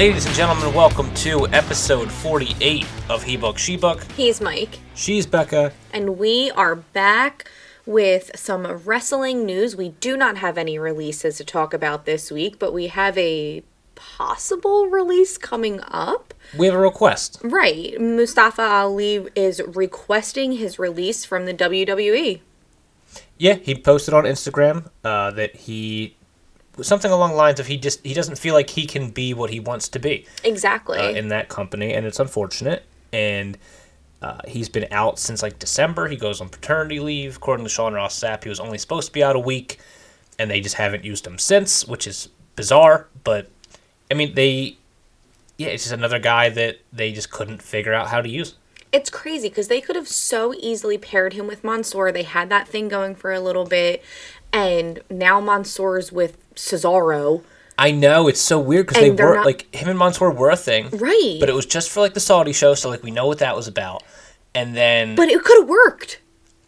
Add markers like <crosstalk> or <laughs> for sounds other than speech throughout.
Ladies and gentlemen, welcome to episode 48 of He Book, She Book. He's Mike, She's Becca. and we are back with some wrestling news. We do not have any releases to talk about this week, but we have a possible release coming up. We have a request. Right. Mustafa Ali is requesting his release from the. WWE. Yeah, he posted on Instagram uh, that he something along the lines of he just he doesn't feel like he can be what he wants to be Exactly. uh, in that company, and it's unfortunate. And uh, he's been out since like December. He goes on paternity leave. According to Sean Ross Sapp, he was only supposed to be out a week, and they just haven't used him since, which is bizarre. But I mean, they yeah, it's just another guy that they just couldn't figure out how to use. it's crazy because they could have so easily paired him with Mansoor. They had that thing going for a little bit, and now Mansoor's with Cesaro. I know it's so weird because they were not- like him and Mansoor were a thing, Right. but it was just for like the Saudi show, so like we know what that was about. And then, but, it could have worked.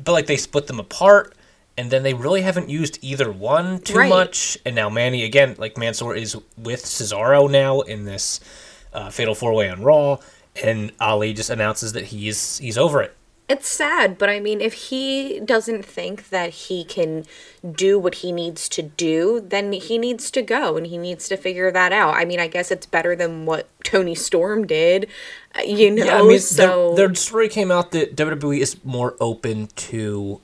But like they split them apart, and then they really haven't used either one too Right. much. And now Manny again, like Mansoor is with Cesaro now in this uh, Fatal Four Way on Raw, and Ali just announces that he's he's over it. It's sad, but I mean, if he doesn't think that he can do what he needs to do, then he needs to go and he needs to figure that out. I mean, I guess it's better than what Toni Storm did, uh, you know. Yeah, I mean, so their, their story came out that WWE is more open to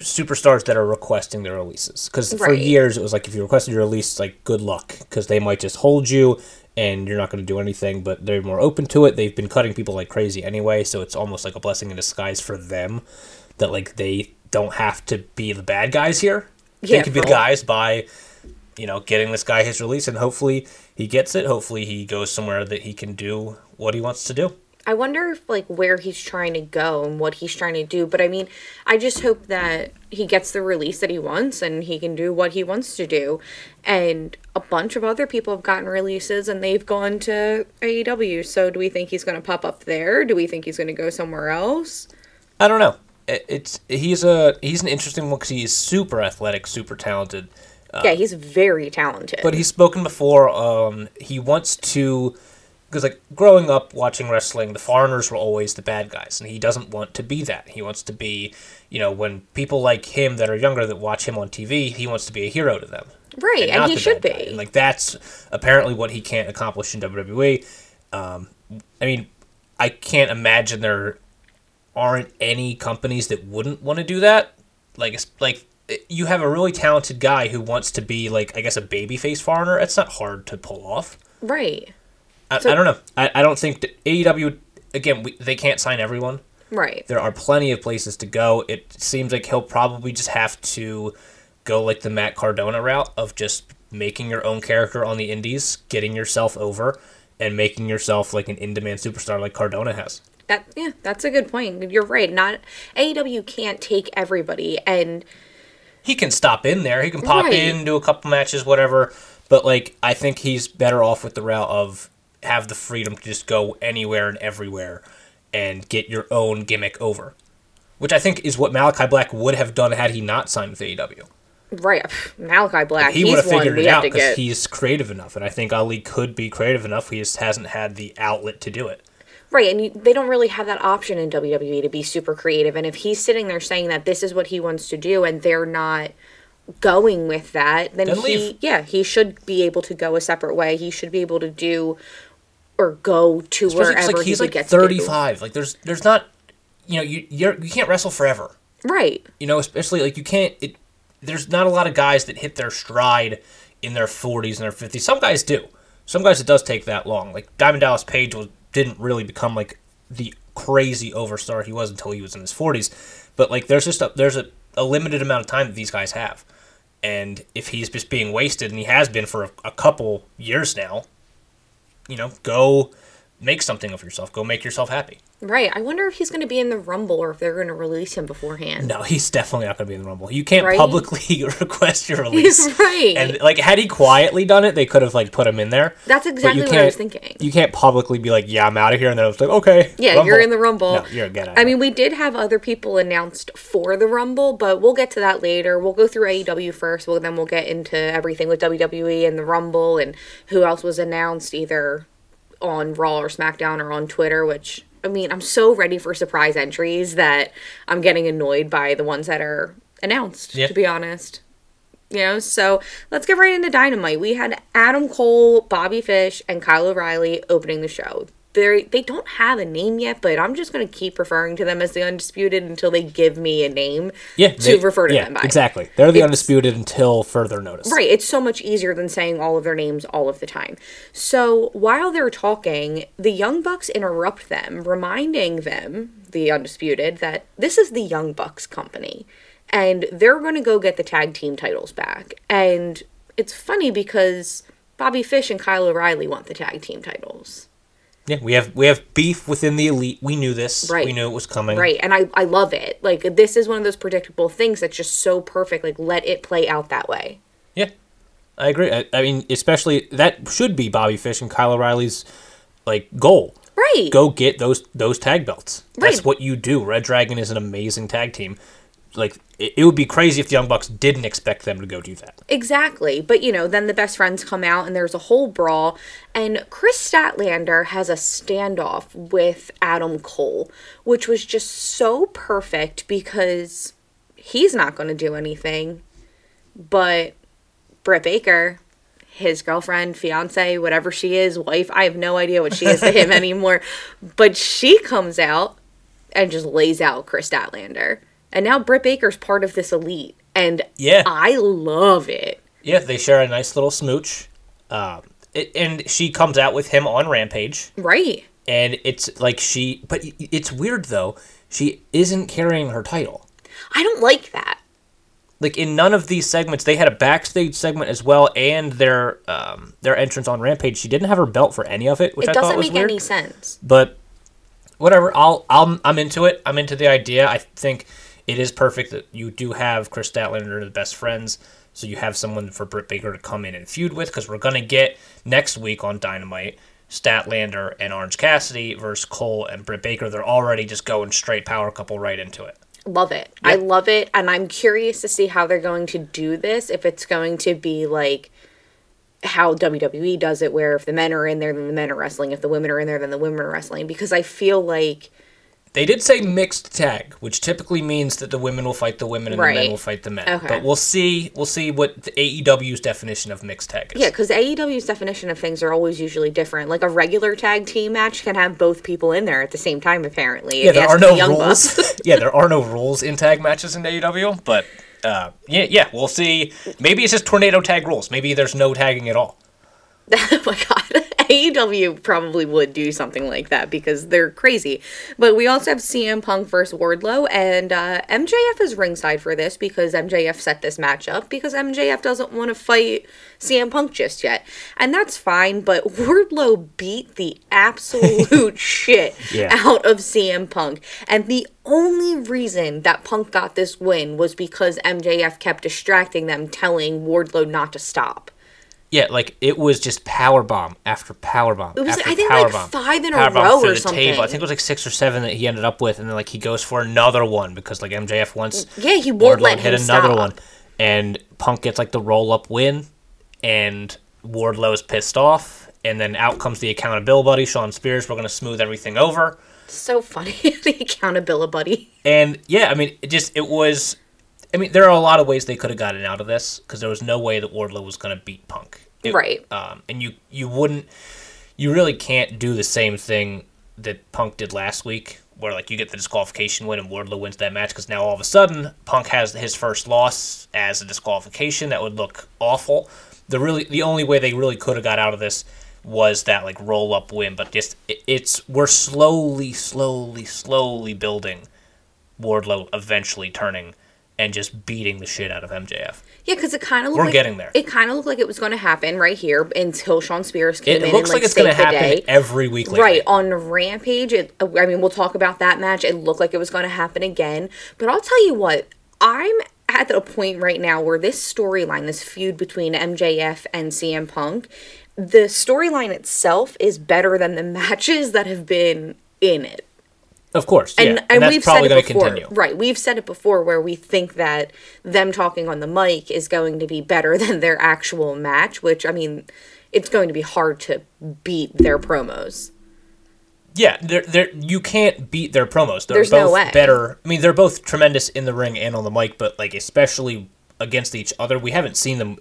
superstars that are requesting their releases. Because for Right. years it was like if you requested your release, like good luck, because they might just hold you and you're not going to do anything. But they're more open to it. They've been cutting people like crazy anyway, so it's almost like a blessing in disguise for them that like they don't have to be the bad guys here. Yeah, they can be the guys by you know, getting this guy his release, and hopefully he gets it. Hopefully he goes somewhere that he can do what he wants to do. I wonder if like where he's trying to go and what he's trying to do. But I mean, I just hope that he gets the release that he wants and he can do what he wants to do. And a bunch of other people have gotten releases and they've gone to AEW. So do we think he's going to pop up there? Do we think he's going to go somewhere else? I don't know. It's he's a he's an interesting one because he's super athletic, super talented. yeah, he's very talented. Uh, But he's spoken before. Um, he wants to because like growing up watching wrestling, the foreigners were always the bad guys, and he doesn't want to be that. He wants to be, you know, when people like him that are younger that watch him on TV, he wants to be a hero to them. right, and not he should be. And like that's apparently what he can't accomplish in WWE. Um, I mean, I can't imagine there aren't any companies that wouldn't want to do that. Like, it's like you have a really talented guy who wants to be like, I guess, a babyface foreigner. It's not hard to pull off. right. I, So- I don't know. I, I don't think that AEW again. We, they can't sign everyone. Right. There are plenty of places to go. It seems like he'll probably just have to go like the Matt Cardona route of just making your own character on the indies, getting yourself over, and making yourself like an in-demand superstar like Cardona has. That yeah, that's a good point. You're right. Not AEW can't take everybody and He can stop in there. He can pop Right. in, do a couple matches, whatever. But like, I think he's better off with the route of have the freedom to just go anywhere and everywhere and get your own gimmick over. Which I think is what Malachi Black would have done had he not signed with AEW. right <laughs> Malachi Black. he would have figured it out because he's creative enough, and I think Ali could be creative enough. He just hasn't had the outlet to do it. Right, and you, they don't really have that option in WWE to be super creative. And if he's sitting there saying that this is what he wants to do, and they're not going with that, then, Then he, leave. yeah, he should be able to go a separate way. He should be able to do or go to Especially wherever like he's he like gets thirty five. Like there's there's not, you know, you you're, you can't wrestle forever. Right, You know, especially like you can't. It there's not a lot of guys that hit their stride in their forties and their fifties. Some guys do. Some guys it does take that long. Like Diamond Dallas Page was didn't really become like the crazy overstar he was until he was in his forties. But like there's just a, there's a, a limited amount of time that these guys have. And if he's just being wasted, and he has been for a, a couple years now, you know, go make something of yourself. Go make yourself happy. Right. I wonder if he's going to be in the Rumble or if they're going to release him beforehand. No, he's definitely not going to be in the Rumble. You can't Right? publicly <laughs> request your <laughs> release. right. And like, had he quietly done it, they could have like put him in there. That's exactly what I was thinking. You can't publicly be like, "Yeah, I'm out of here," and then I was like, "Okay." Yeah, Rumble. you're in the Rumble. No, you're out. I mean, we did have other people announced for the Rumble, but we'll get to that later. We'll go through AEW first. Well, then we'll get into everything with WWE and the Rumble and who else was announced either on Raw or SmackDown or on Twitter. Which I mean, I'm so ready for surprise entries that I'm getting annoyed by the ones that are announced. Yeah. To be honest. You know, so let's get right into Dynamite. We had Adam Cole, Bobby Fish, and Kyle O'Reilly opening the show. They they don't have a name yet, but I'm just gonna keep referring to them as the Undisputed until they give me a name yeah, to they- refer to yeah, them by. Exactly. They're the It's- undisputed until further notice. Right, it's so much easier than saying all of their names all of the time. So while they're talking, the Young Bucks interrupt them, reminding them, the Undisputed, that this is the Young Bucks company and they're going to go get the tag team titles back. And it's funny because Bobby Fish and Kyle O'Reilly want the tag team titles. Yeah, we have we have beef within the elite. We knew this. Right. We knew it was coming. Right, and I, I love it. Like, this is one of those predictable things that's just so perfect. Like, let it play out that way. Yeah, I agree. I, I mean, especially that should be Bobby Fish and Kyle O'Reilly's like goal. Right. Go get those those tag belts. Right. That's what you do. Red Dragon is an amazing tag team. Like it, would be crazy if the Young Bucks didn't expect them to go do that. Exactly. But, you know, then the best friends come out and there's a whole brawl. And Kris Statlander has a standoff with Adam Cole, which was just so perfect because he's not going to do anything. But Britt Baker, his girlfriend, fiance, whatever she is, wife, I have no idea what she is to him <laughs> anymore. But she comes out and just lays out Kris Statlander. And now Britt Baker's part of this elite. And Yeah. I love it. Yeah, they share a nice little smooch. Um, it, and she comes out with him on Rampage, Right. and it's like she. But it's weird though. She isn't carrying her title. I don't like that. like in none of these segments they had a backstage segment as well and their um their entrance on rampage she didn't have her belt for any of it which It i thought doesn't make any sense. but whatever i'll i'll i'm into it i'm into the idea i think it is perfect that you do have kris statlander the best friends so you have someone for britt baker to come in and feud with because we're gonna get next week on dynamite statlander and orange cassidy versus cole and britt baker they're already just going straight power couple right into it Love it. I love it. And I'm curious to see how they're going to do this. If it's going to be like how WWE does it, where if the men are in there, then the men are wrestling. If the women are in there, then the women are wrestling. Because I feel like, They did say mixed tag, which typically means that the women will fight the women and the men will fight the men. Okay. But we'll see. We'll see what the AEW's definition of mixed tag is. yeah, because AEW's definition of things are always usually different. Like a regular tag team match can have both people in there at the same time, apparently. Yeah, there are no Young rules. <laughs> Yeah, there are no rules in tag matches in AEW. But uh, yeah, yeah, we'll see. Maybe it's just tornado tag rules. Maybe there's no tagging at all. <laughs> oh my god. AEW probably would do something like that because they're crazy. But we also have CM Punk versus Wardlow, and uh, MJF is ringside for this because MJF set this match up because MJF doesn't want to fight CM Punk just yet. And that's fine, but <laughs> Wardlow beat the absolute <laughs> shit Yeah. out of CM Punk. And the only reason that Punk got this win was because MJF kept distracting them, telling Wardlow not to stop. Yeah, like it was just power bomb after power bomb. It was, after I think, power like bomb. five in a row or something. Table. I think it was like six or seven that he ended up with, and then like he goes for another one because like MJF wants Yeah, he won't Wardlow let hit another stop. one, and Punk gets like the roll up win, and Wardlow's pissed off, and then out comes the accountability buddy Shawn Spears. We're gonna smooth everything over, So funny, <laughs> the accountability buddy. and yeah, I mean it just it was. I mean, there are a lot of ways they could have gotten out of this because there was no way that Wardlow was going to beat Punk. It- Right. Um, and you you wouldn't, you really can't do the same thing that Punk did last week, where like you get the disqualification win and Wardlow wins that match because now all of a sudden Punk has his first loss as a disqualification. That would look awful. The really the only way they really could have got out of this was that like roll up win, but just it, it's we're slowly, slowly, slowly building Wardlow eventually turning and just beating the shit out of MJF. Yeah, because it kind of We're like, getting there. It kind of looked like it was going to happen right here until Shawn Spears came It, in It looks and like like, it's going to happen day. every week lately. Right on Rampage, it, I mean, we'll talk about that match. It looked like it was going to happen again, but I'll tell you what, I'm at the point right now where this storyline, this feud between MJF and CM Punk, the storyline itself is better than the <laughs> matches that have been in it. Of course, yeah. And, And, and, that's we've said probably it going to before, continue. right? We've said it before, where we think that them talking on the mic is going to be better <laughs> than their actual match. Which I mean, it's going to be hard to beat their promos. Yeah, they're, they're, you can't beat their promos. They're There's no both way. better. I mean, they're both tremendous in the ring and on the mic, but like especially against each other, we haven't seen them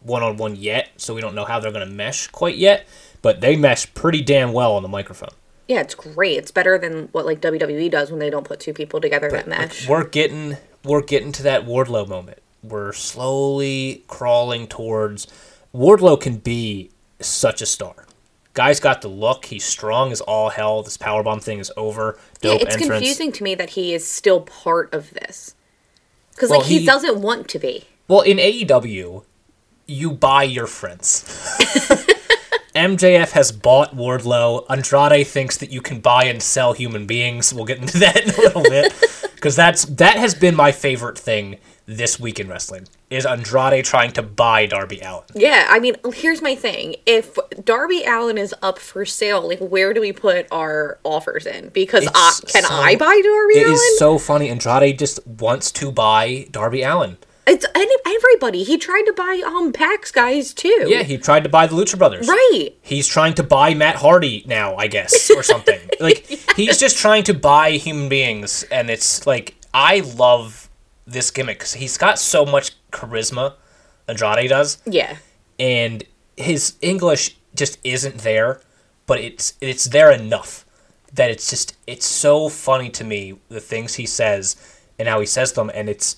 one on one yet, so we don't know how they're going to mesh quite yet. But they mesh pretty damn well on the microphone. Yeah, it's great. It's better than what like WWE does when they don't put two people together that mesh. We're getting we're getting to that Wardlow moment. We're slowly crawling towards Wardlow can be such a star. Guy's got the look. He's strong as all hell. This powerbomb thing is over. Yeah, it's entrance. confusing to me that he is still part of this because Well, like he, he- doesn't want to be. Well, in AEW, you buy your friends. <laughs> <laughs> MJF has bought Wardlow. Andrade thinks that you can buy and sell human beings. We'll get into <laughs> that in a little bit because that's that has been my favorite thing this week in wrestling is Andrade trying to buy Darby Allin. Yeah, I mean, here's my thing. If Darby Allin is up for sale, like where do we put our offers in? Because I, can so- I buy Darby It Allen? is so funny. Andrade just wants to buy Darby Allin. It's any, everybody. He tried to buy um PAX guys too. Yeah, he tried to buy the Lucha Brothers. Right. He's trying to buy Matt Hardy now, I guess, or something. <laughs> like he's just trying to buy human beings, and it's like I love this gimmick because he's got so much charisma. Andrade does, Yeah. and his English just isn't there, but it's it's there enough that it's just it's so funny to me the things he says and how he says them, and it's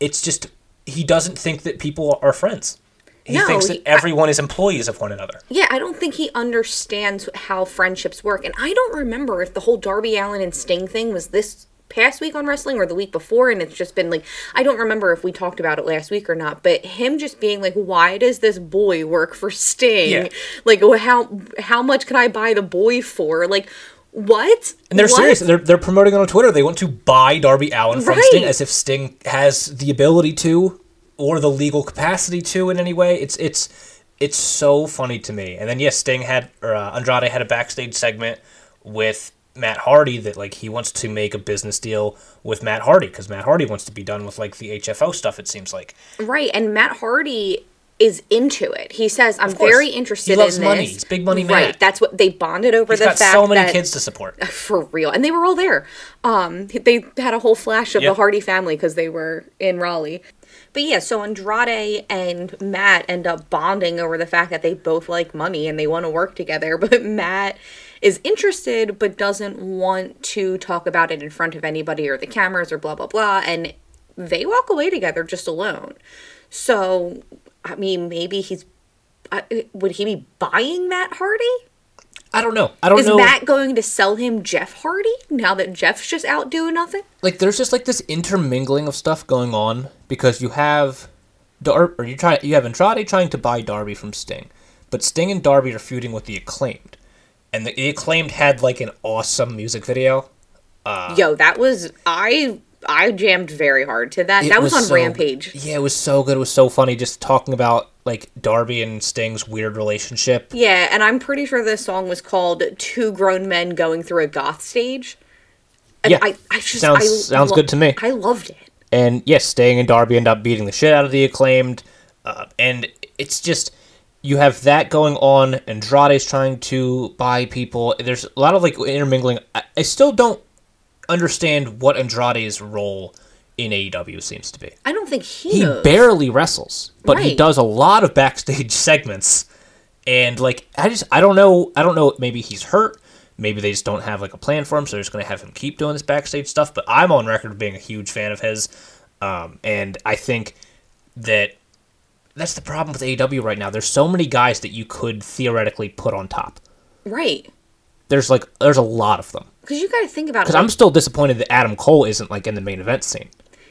it's just he doesn't think that people are friends. He No, thinks that everyone is employees of one another. Yeah, I don't think he understands how friendships work. And I don't remember if the whole Darby Allin and Sting thing was this past week on wrestling or the week before and it's just been like I don't remember if we talked about it last week or not, but him just being like why does this boy work for Sting? Yeah. Like how how much can I buy the boy for? Like what? And they're What? serious. They're, they're promoting on Twitter. They want to buy Darby Allin from Right. Sting as if Sting has the ability to or the legal capacity to in any way. It's it's it's so funny to me. And then yes, Sting had or uh, Andrade had a backstage segment with Matt Hardy that like he wants to make a business deal with Matt Hardy because Matt Hardy wants to be done with like the HFO stuff. It seems like Right, and Matt Hardy is into it. He says, "I'm very He interested loves in money. this." He's big money man. Right, that's what they bonded over he's the got fact so many that kids to support. <laughs> for real, and they were all there. Um, they had a whole flash of Yep. the Hardy family because they were in Raleigh. But yeah, so Andrade and Matt end up bonding over the fact that they both like money and they want to work together. <laughs> But Matt is interested but doesn't want to talk about it in front of anybody or the cameras or blah blah blah. And they walk away together just alone. So, I mean, maybe he's. Uh, would he be buying Matt Hardy? I don't know. I don't Is know. Is Matt going to sell him Jeff Hardy now that Jeff's just out doing nothing? like there's just like this intermingling of stuff going on because you have Dar- or you try you have Andrade trying to buy Darby from Sting, but Sting and Darby are feuding with the acclaimed, and the, the acclaimed had like an awesome music video. Uh, Yo, that was I I jammed very hard to that. It that was, on so- Rampage. Yeah, it was so good. It was so funny just talking about like Darby and Sting's weird relationship. Yeah, and I'm pretty sure this song was called Two Grown Men Going Through a Goth Stage. And Yeah, I, I just sounds- I sounds lo- good to me. I loved it. And yes, Sting and Darby end up beating the shit out of the acclaimed. Uh, and it's just you have that going on. Andrade's trying to buy people. There's a lot of like intermingling. I, I still don't understand what Andrade's role in AEW seems to be. I don't think he, He knows. barely wrestles, but he does a lot of backstage <laughs> segments. And like I just I don't know I don't know maybe he's hurt. Maybe they just don't have like a plan for him, so they're just gonna have him keep doing this backstage stuff. But I'm on record being a huge fan of his, um, and I think that that's the problem with AEW right now. There's so many guys that you could theoretically put on top. right. There's like there's a lot of them. Because you got to think about it. Because I'm still disappointed that Adam Cole isn't like in the main event scene.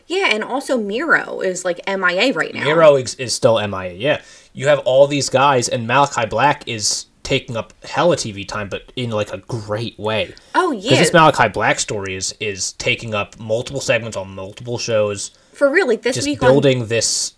Yeah, and also Miro is like MIA right now. Miro is, is still MIA. Yeah, you have all these guys, and Malachi Black is taking up hella TV time, but in like a great way. Oh yeah, Because this Malachi Black story is is taking up multiple segments on multiple shows, for real. Like this just week building this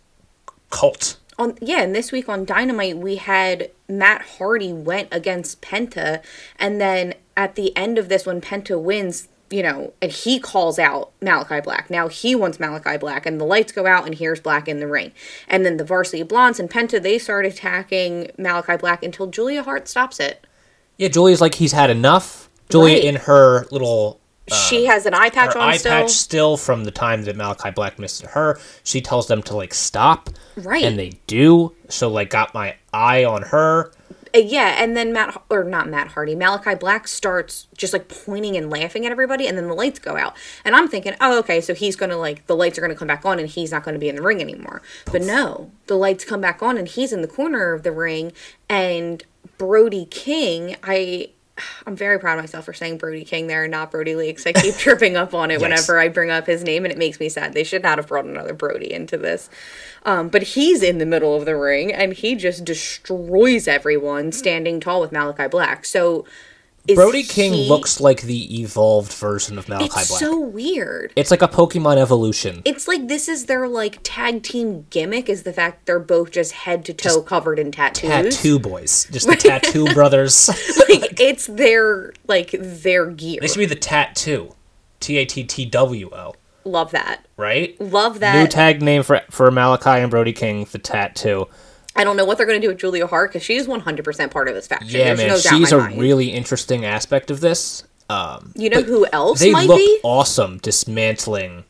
cult. on, on yeah, and this week on Dynamite we had Matt Hardy went against Penta, and then at the end of this, when Penta wins. You know, and he calls out Malachi Black. Now he wants Malachi Black, and the lights go out, and here's Black in the ring. And then the Varsity Blondes and Penta they start attacking Malachi Black until Julia Hart stops it. Yeah, Julia's like he's had enough. Julia Right. in her little uh, she has an eye patch her on eye still. patch still from the time that Malachi Black missed her. She tells them to like stop, Right. And they do. So like got my eye on her. Uh, yeah, and then Matt or not Matt Hardy, Malachi Black starts just like pointing and laughing at everybody, and then the lights go out, and I'm thinking, oh, okay, so he's gonna like the lights are gonna come back on, and he's not gonna be in the ring anymore. But no, the lights come back on, and he's in the corner of the ring, and Brody King, I. I'm very proud of myself for saying Brody King there and not Brodie Lee because I keep <laughs> tripping up on it Yes. whenever I bring up his name and it makes me sad. They should not have brought another Brody into this. Um, but he's in the middle of the ring and he just destroys everyone standing tall with Malachi Black. So is Brody King he- looks like the evolved version of Malachi it's Black. so weird. it's like a Pokemon evolution. It's like this is their like tag team gimmick is the fact they're both just head to toe covered in tattoos. Tattoo boys, just the <laughs> tattoo brothers. <laughs> Like <laughs> it's their like their gear. they should be the tattoo, T A T T W O, Love that. right? Love that. New tag name for for Malachi and Brody King, the tattoo. I don't know what they're going to do with Julia Hart because she's 100% part of this faction. Yeah, There's man, no she's a mind. really interesting aspect of this. Um, You know who else they might look be? awesome dismantling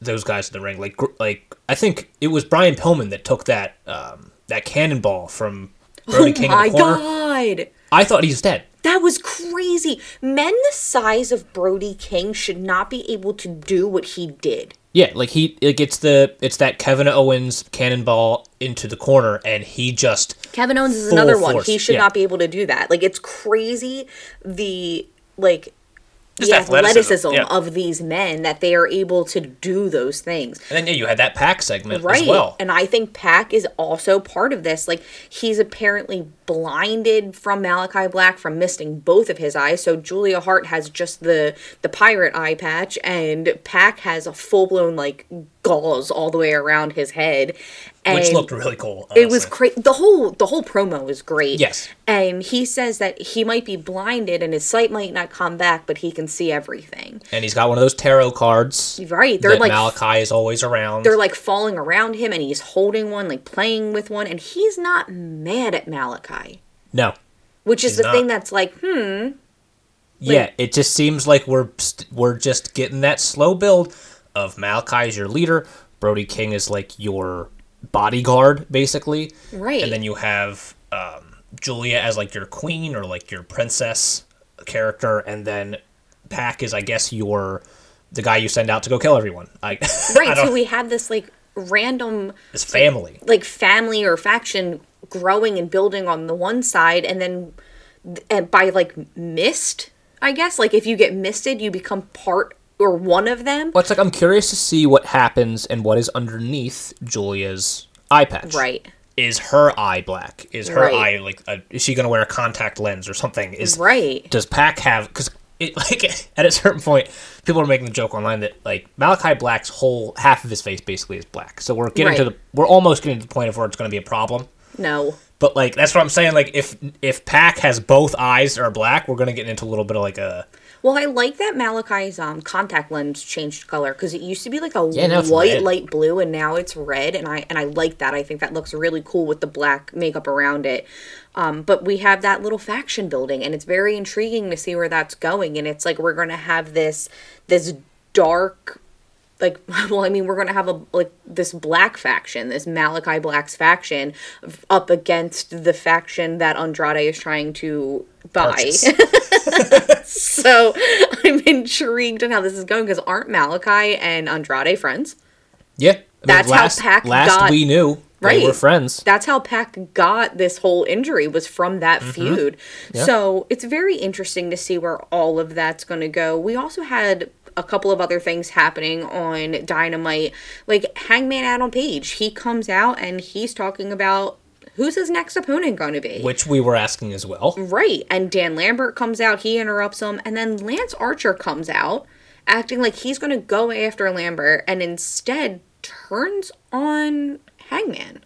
those guys in the ring. Like, like I think it was Brian Pillman that took that um, that cannonball from Brody Oh King my in the corner. god. I thought he was dead. That was crazy. Men the size of Brody King should not be able to do what he did. Yeah, like he like it's the it's that Kevin Owens cannonball into the corner, and he just Kevin Owens is another one. He should yeah. not be able to do that. Like it's crazy the like Just the athleticism, athleticism, yeah. of these men that they are able to do those things. and then yeah, you had that Pac segment Right. as well. And I think Pac is also part of this. Like he's apparently blinded from Malachi Black from missing both of his eyes. So Julia Hart has just the the pirate eye patch and Pac has a full blown like gauze all the way around his head. And which looked really cool. it was honestly. great. The whole the whole promo was great. Yes. And he says that he might be blinded and his sight might not come back, but he can see everything. and he's got one of those tarot cards. Right. They're like Malachi is always around. they're like falling around him and he's holding one, like playing with one, and he's not mad at Malachi. no, Which is the not. thing that's like, hmm, yeah, it just seems like we're st- we're just getting that slow build of Malachi as your leader. Brody King is like your bodyguard, basically. right. and then you have um, Julia as like your queen or like your princess character, and then Pac is, I guess, your the guy you send out to go kill everyone. I, <laughs> I right. don't- So we have this like random this family. like family or faction growing and building on the one side and then and by like mist i guess like if you get misted you become part or one of them Well, it's like I'm curious to see what happens and what is underneath Julia's eye patch. right Is her eye black? Is her Right. eye like? A, is she gonna wear a contact lens or something? Is right does Pac have because it <laughs> like at a certain point people are making the joke online that like Malachi Black's whole half of his face basically is black. So we're getting to the we're almost getting to the point of where it's going to be a problem. no But like that's what I'm saying. Like if if Pac has both eyes are black, we're going to get into a little bit of like a well i like that malachi's um contact lens changed color because it used to be like a Yeah, it's white red. light blue and now it's red and i and i like that i think that looks really cool with the black makeup around it um, but we have that little faction building and it's very intriguing to see where that's going and it's like we're going to have this this dark like <laughs> well i mean we're going to have a like this black faction this malachi black's faction up against the faction that andrade is trying to buy <laughs> so <laughs> i'm intrigued on how this is going because aren't malachi and andrade friends yeah. I mean, That's how pac last got- we knew Right. they were friends. that's how pac got this whole injury was from that Mm-hmm. feud. So it's very interesting to see where all of that's going to go. We also had a couple of other things happening on Dynamite. Like Hangman Adam Page, he comes out and he's talking about who's his next opponent going to be. Which we were asking as well. Right. And Dan Lambert comes out, he interrupts him, and then Lance Archer comes out acting like he's going to go after Lambert and instead turns on Hangman.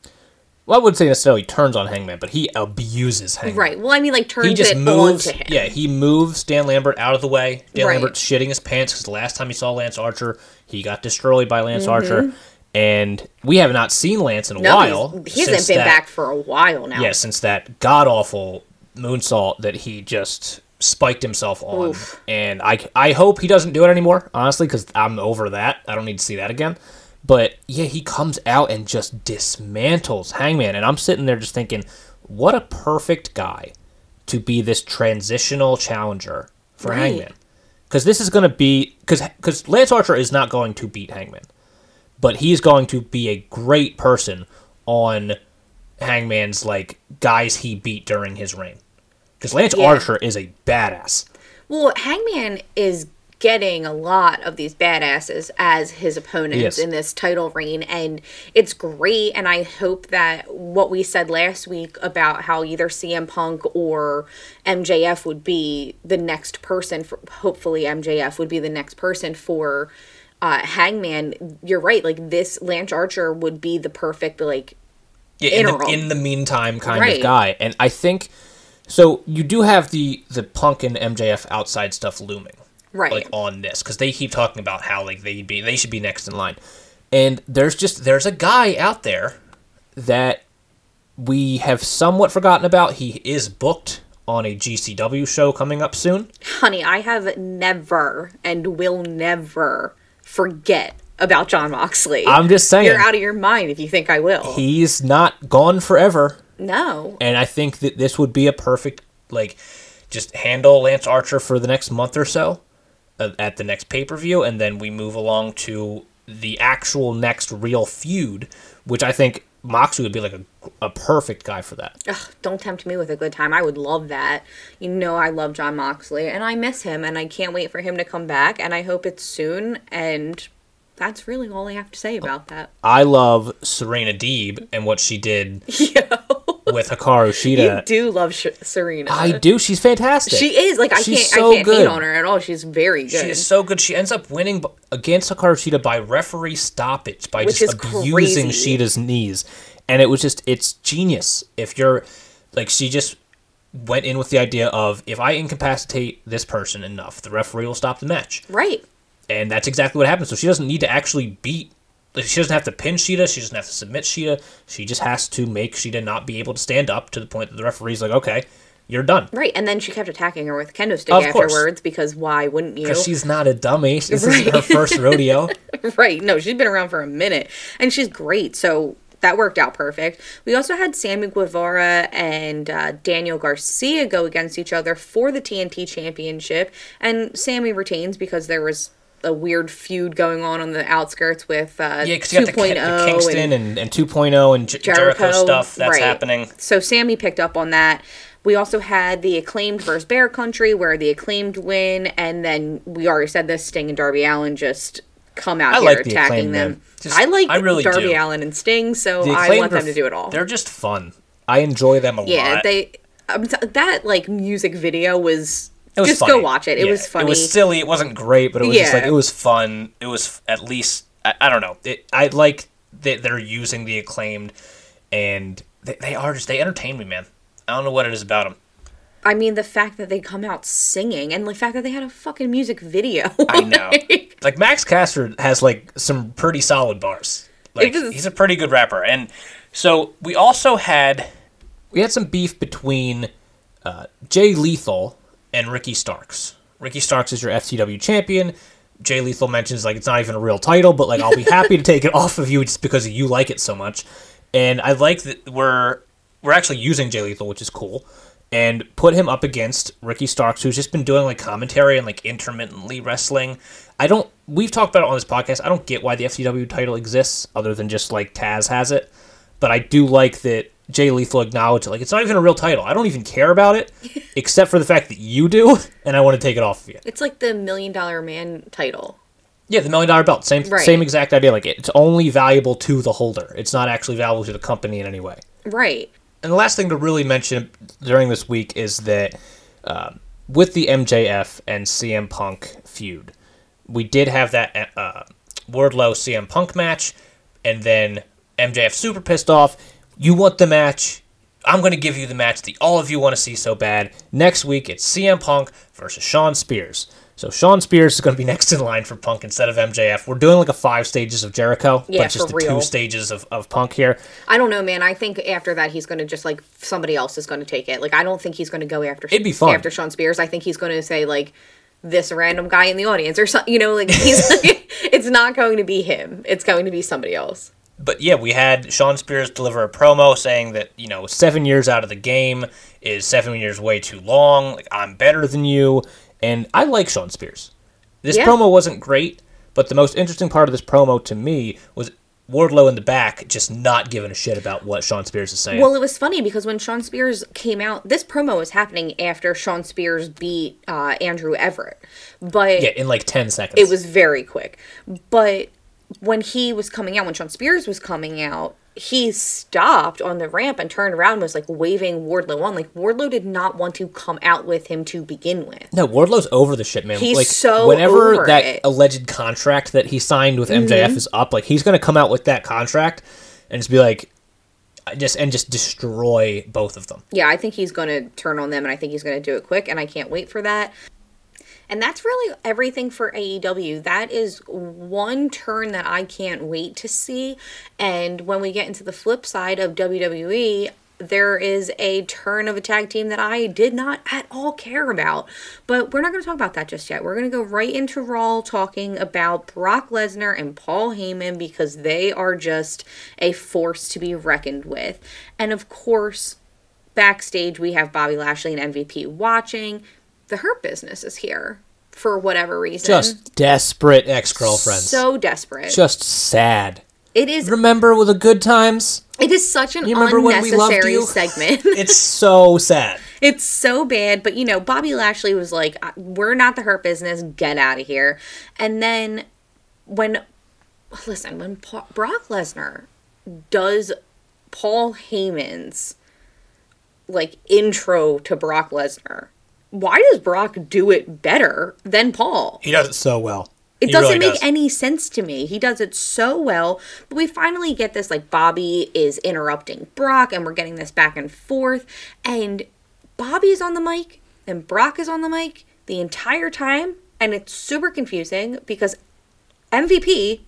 Well, I wouldn't say necessarily turns on Hangman, but he abuses Hangman. Right. Well, I mean, like turns He just it moves. onto him. Yeah, he moves Dan Lambert out of the way. Dan Right. Lambert's shitting his pants because the last time he saw Lance Archer, he got destroyed by Lance Mm-hmm. Archer, and we have not seen Lance in a No, while. he's, he hasn't been that- back for a while now. Yeah, since that god awful moonsault that he just spiked himself on, Oof. and I I hope he doesn't do it anymore. Honestly, because I'm over that. I don't need to see that again. But yeah, he comes out and just dismantles Hangman, and I'm sitting there just thinking, what a perfect guy to be this transitional challenger for Right. Hangman. Because this is going to be because Lance Archer is not going to beat Hangman, but he's going to be a great person on Hangman's like guys he beat during his reign. Because Lance Yeah. Archer is a badass. Well, Hangman is getting a lot of these badasses as his opponents Yes. in this title reign and it's great and I hope that what we said last week about how either CM Punk or MJF would be the next person for hopefully MJF would be the next person for uh Hangman you're right like this Lance Archer would be the perfect like Yeah, in the, in the meantime kind Right. of guy. And I think so you do have the the Punk and MJF outside stuff looming. Right. Like on this because they keep talking about how like they be they should be next in line. And there's just there's a guy out there that we have somewhat forgotten about. He is booked on a GCW show coming up soon. honey I have never and will never forget about Jon Moxley I'm just saying You're out of your mind if you think I will. he's not gone forever. no. and I think that this would be a perfect like just handle Lance Archer for the next month or so at the next pay per view, and then we move along to the actual next real feud, which I think Moxley would be like a, a perfect guy for that. Ugh, don't tempt me with a good time. I would love that. You know, I love Jon Moxley and I miss him and I can't wait for him to come back and I hope it's soon. And that's really all I have to say about that. I love Serena Deeb and what she did <laughs> with Hikaru You Shida. do love Sh- Serena. I do. She's fantastic. She is like I She's can't so I can't good. hate on her at all. She's very good. She is so good. She ends up winning b- against Hikaru Shida by referee stoppage by Which just abusing crazy. Shida's knees, and it was just it's genius. If you're like she just went in with the idea of if I incapacitate this person enough, the referee will stop the match, right. and that's exactly what happened. So she doesn't need to actually beat. She doesn't have to pin Shida. She doesn't have to submit Shida. She just has to make Shida not be able to stand up to the point that the referee's like, okay, you're done. Right. And then she kept attacking her with a kendo stick afterwards because why wouldn't you? Because she's not a dummy. This isn't her first rodeo. <laughs> right. No, she's been around for a minute and she's great. So that worked out perfect. We also had Sammy Guevara and uh, Daniel Garcia go against each other for the TNT Championship. And Sammy retains because there was a weird feud going on on the outskirts with uh, Yeah, because you got the, Ki- 2.0 the and- Kingston and, and 2.0 and J- Jericho, stuff that's right. happening. So Sammy picked up on that. We also had the acclaimed versus Bear Country, where the acclaimed win, and then we already said this: Sting and Darby Allin just come out I here like the attacking them. Just- I like I really Darby do. Allen and Sting, so I want them to do it all. They're just fun. I enjoy them a Yeah, lot. Yeah, they um, that like music video was. It was just funny. go watch it. It Yeah, was funny. It was silly. It wasn't great, but it was just like it was fun. It was f- at least I, I don't know. It, I like that they're using the acclaimed, and they, they are just they entertain me, man. I don't know what it is about them. I mean, the fact that they come out singing and the fact that they had a fucking music video. <laughs> I know. like Max Caster has like some pretty solid bars. Like is- he's a pretty good rapper. And so we also had we had some beef between uh, Jay Lethal and Ricky Starks. Ricky Starks is your FTW champion. Jay Lethal mentions like it's not even a real title, but like I'll be happy to take it <laughs> off of you just because you like it so much. And I like that we're we're actually using Jay Lethal, which is cool, and put him up against Ricky Starks, who's just been doing like commentary and like intermittently wrestling. I don't. We've talked about it on this podcast. I don't get why the FTW title exists, other than just like Taz has it. But I do like that Jay Lethal acknowledged it. Like it's not even a real title. I don't even care about it, <laughs> except for the fact that you do, and I want to take it off of you. It's like the Million Dollar Man title. Yeah, the million dollar belt. Same Right. same exact idea. Like it's only valuable to the holder. It's not actually valuable to the company in any way. Right. And the last thing to really mention during this week is that uh, with the MJF and CM Punk feud, we did have that uh, Wardlow CM Punk match, and then MJF super pissed off. You want the match? I'm going to give you the match that all of you want to see so bad. Next week, it's CM Punk versus Shawn Spears. So Shawn Spears is going to be <laughs> next in line for Punk instead of MJF. We're doing like a five stages of Jericho, Yeah, but just for the real. two stages of, of Punk here. I don't know, man. I think after that he's going to just like somebody else is going to take it. Like I don't think he's going to go after It'd be fun. after Shawn Spears. I think he's going to say like this random guy in the audience or something. You know, like he's <laughs> it's not going to be him. It's going to be somebody else. But yeah, we had Shawn Spears deliver a promo saying that you know seven years out of the game is seven years way too long. Like I'm better than you, and I like Shawn Spears. This Yeah. promo wasn't great, but the most interesting part of this promo to me was Wardlow in the back just not giving a shit about what Shawn Spears is saying. Well, it was funny because when Shawn Spears came out, this promo was happening after Sean Spears beat uh, Andrew Everett, but yeah, in like ten seconds. it was very quick. But when he was coming out, when Shawn Spears was coming out, he stopped on the ramp and turned around and was like waving Wardlow on. Like Wardlow did not want to come out with him to begin with. No, Wardlow's over the shit, man. He's like so whenever that it. Mm-hmm. alleged contract that he signed with MJF is up, like he's gonna come out with that contract and just be like, just and just destroy both of them. Yeah, I think he's going to turn on them and I think he's going to do it quick and I can't wait for that. And that's really everything for AEW. That is one turn that I can't wait to see. And when we get into the flip side of WWE, there is a turn of a tag team that I did not at all care about. But we're not going to talk about that just yet. We're going to go right into Raw talking about Brock Lesnar and Paul Heyman because they are just a force to be reckoned with. And of course, backstage we have Bobby Lashley and MVP watching. The Hurt Business is here for whatever reason. Just desperate ex girlfriends. so desperate. just sad. it is Remember with the good times? it is such an You remember when we loved unnecessary you? segment. <laughs> It's so sad. It's so bad, but you know, Bobby Lashley was like, "Uh, "We're not the hurt business. Get out of here." And then when listen, when Pa- Brock Lesnar does Paul Heyman's like intro to Brock Lesnar, why does Brock do it better than Paul? He does it so well. It He doesn't really make does. any sense to me. He does it so well, but we finally get this like Bobby is interrupting Brock and we're getting this back and forth and Bobby's on the mic and Brock is on the mic the entire time and it's super confusing because MVP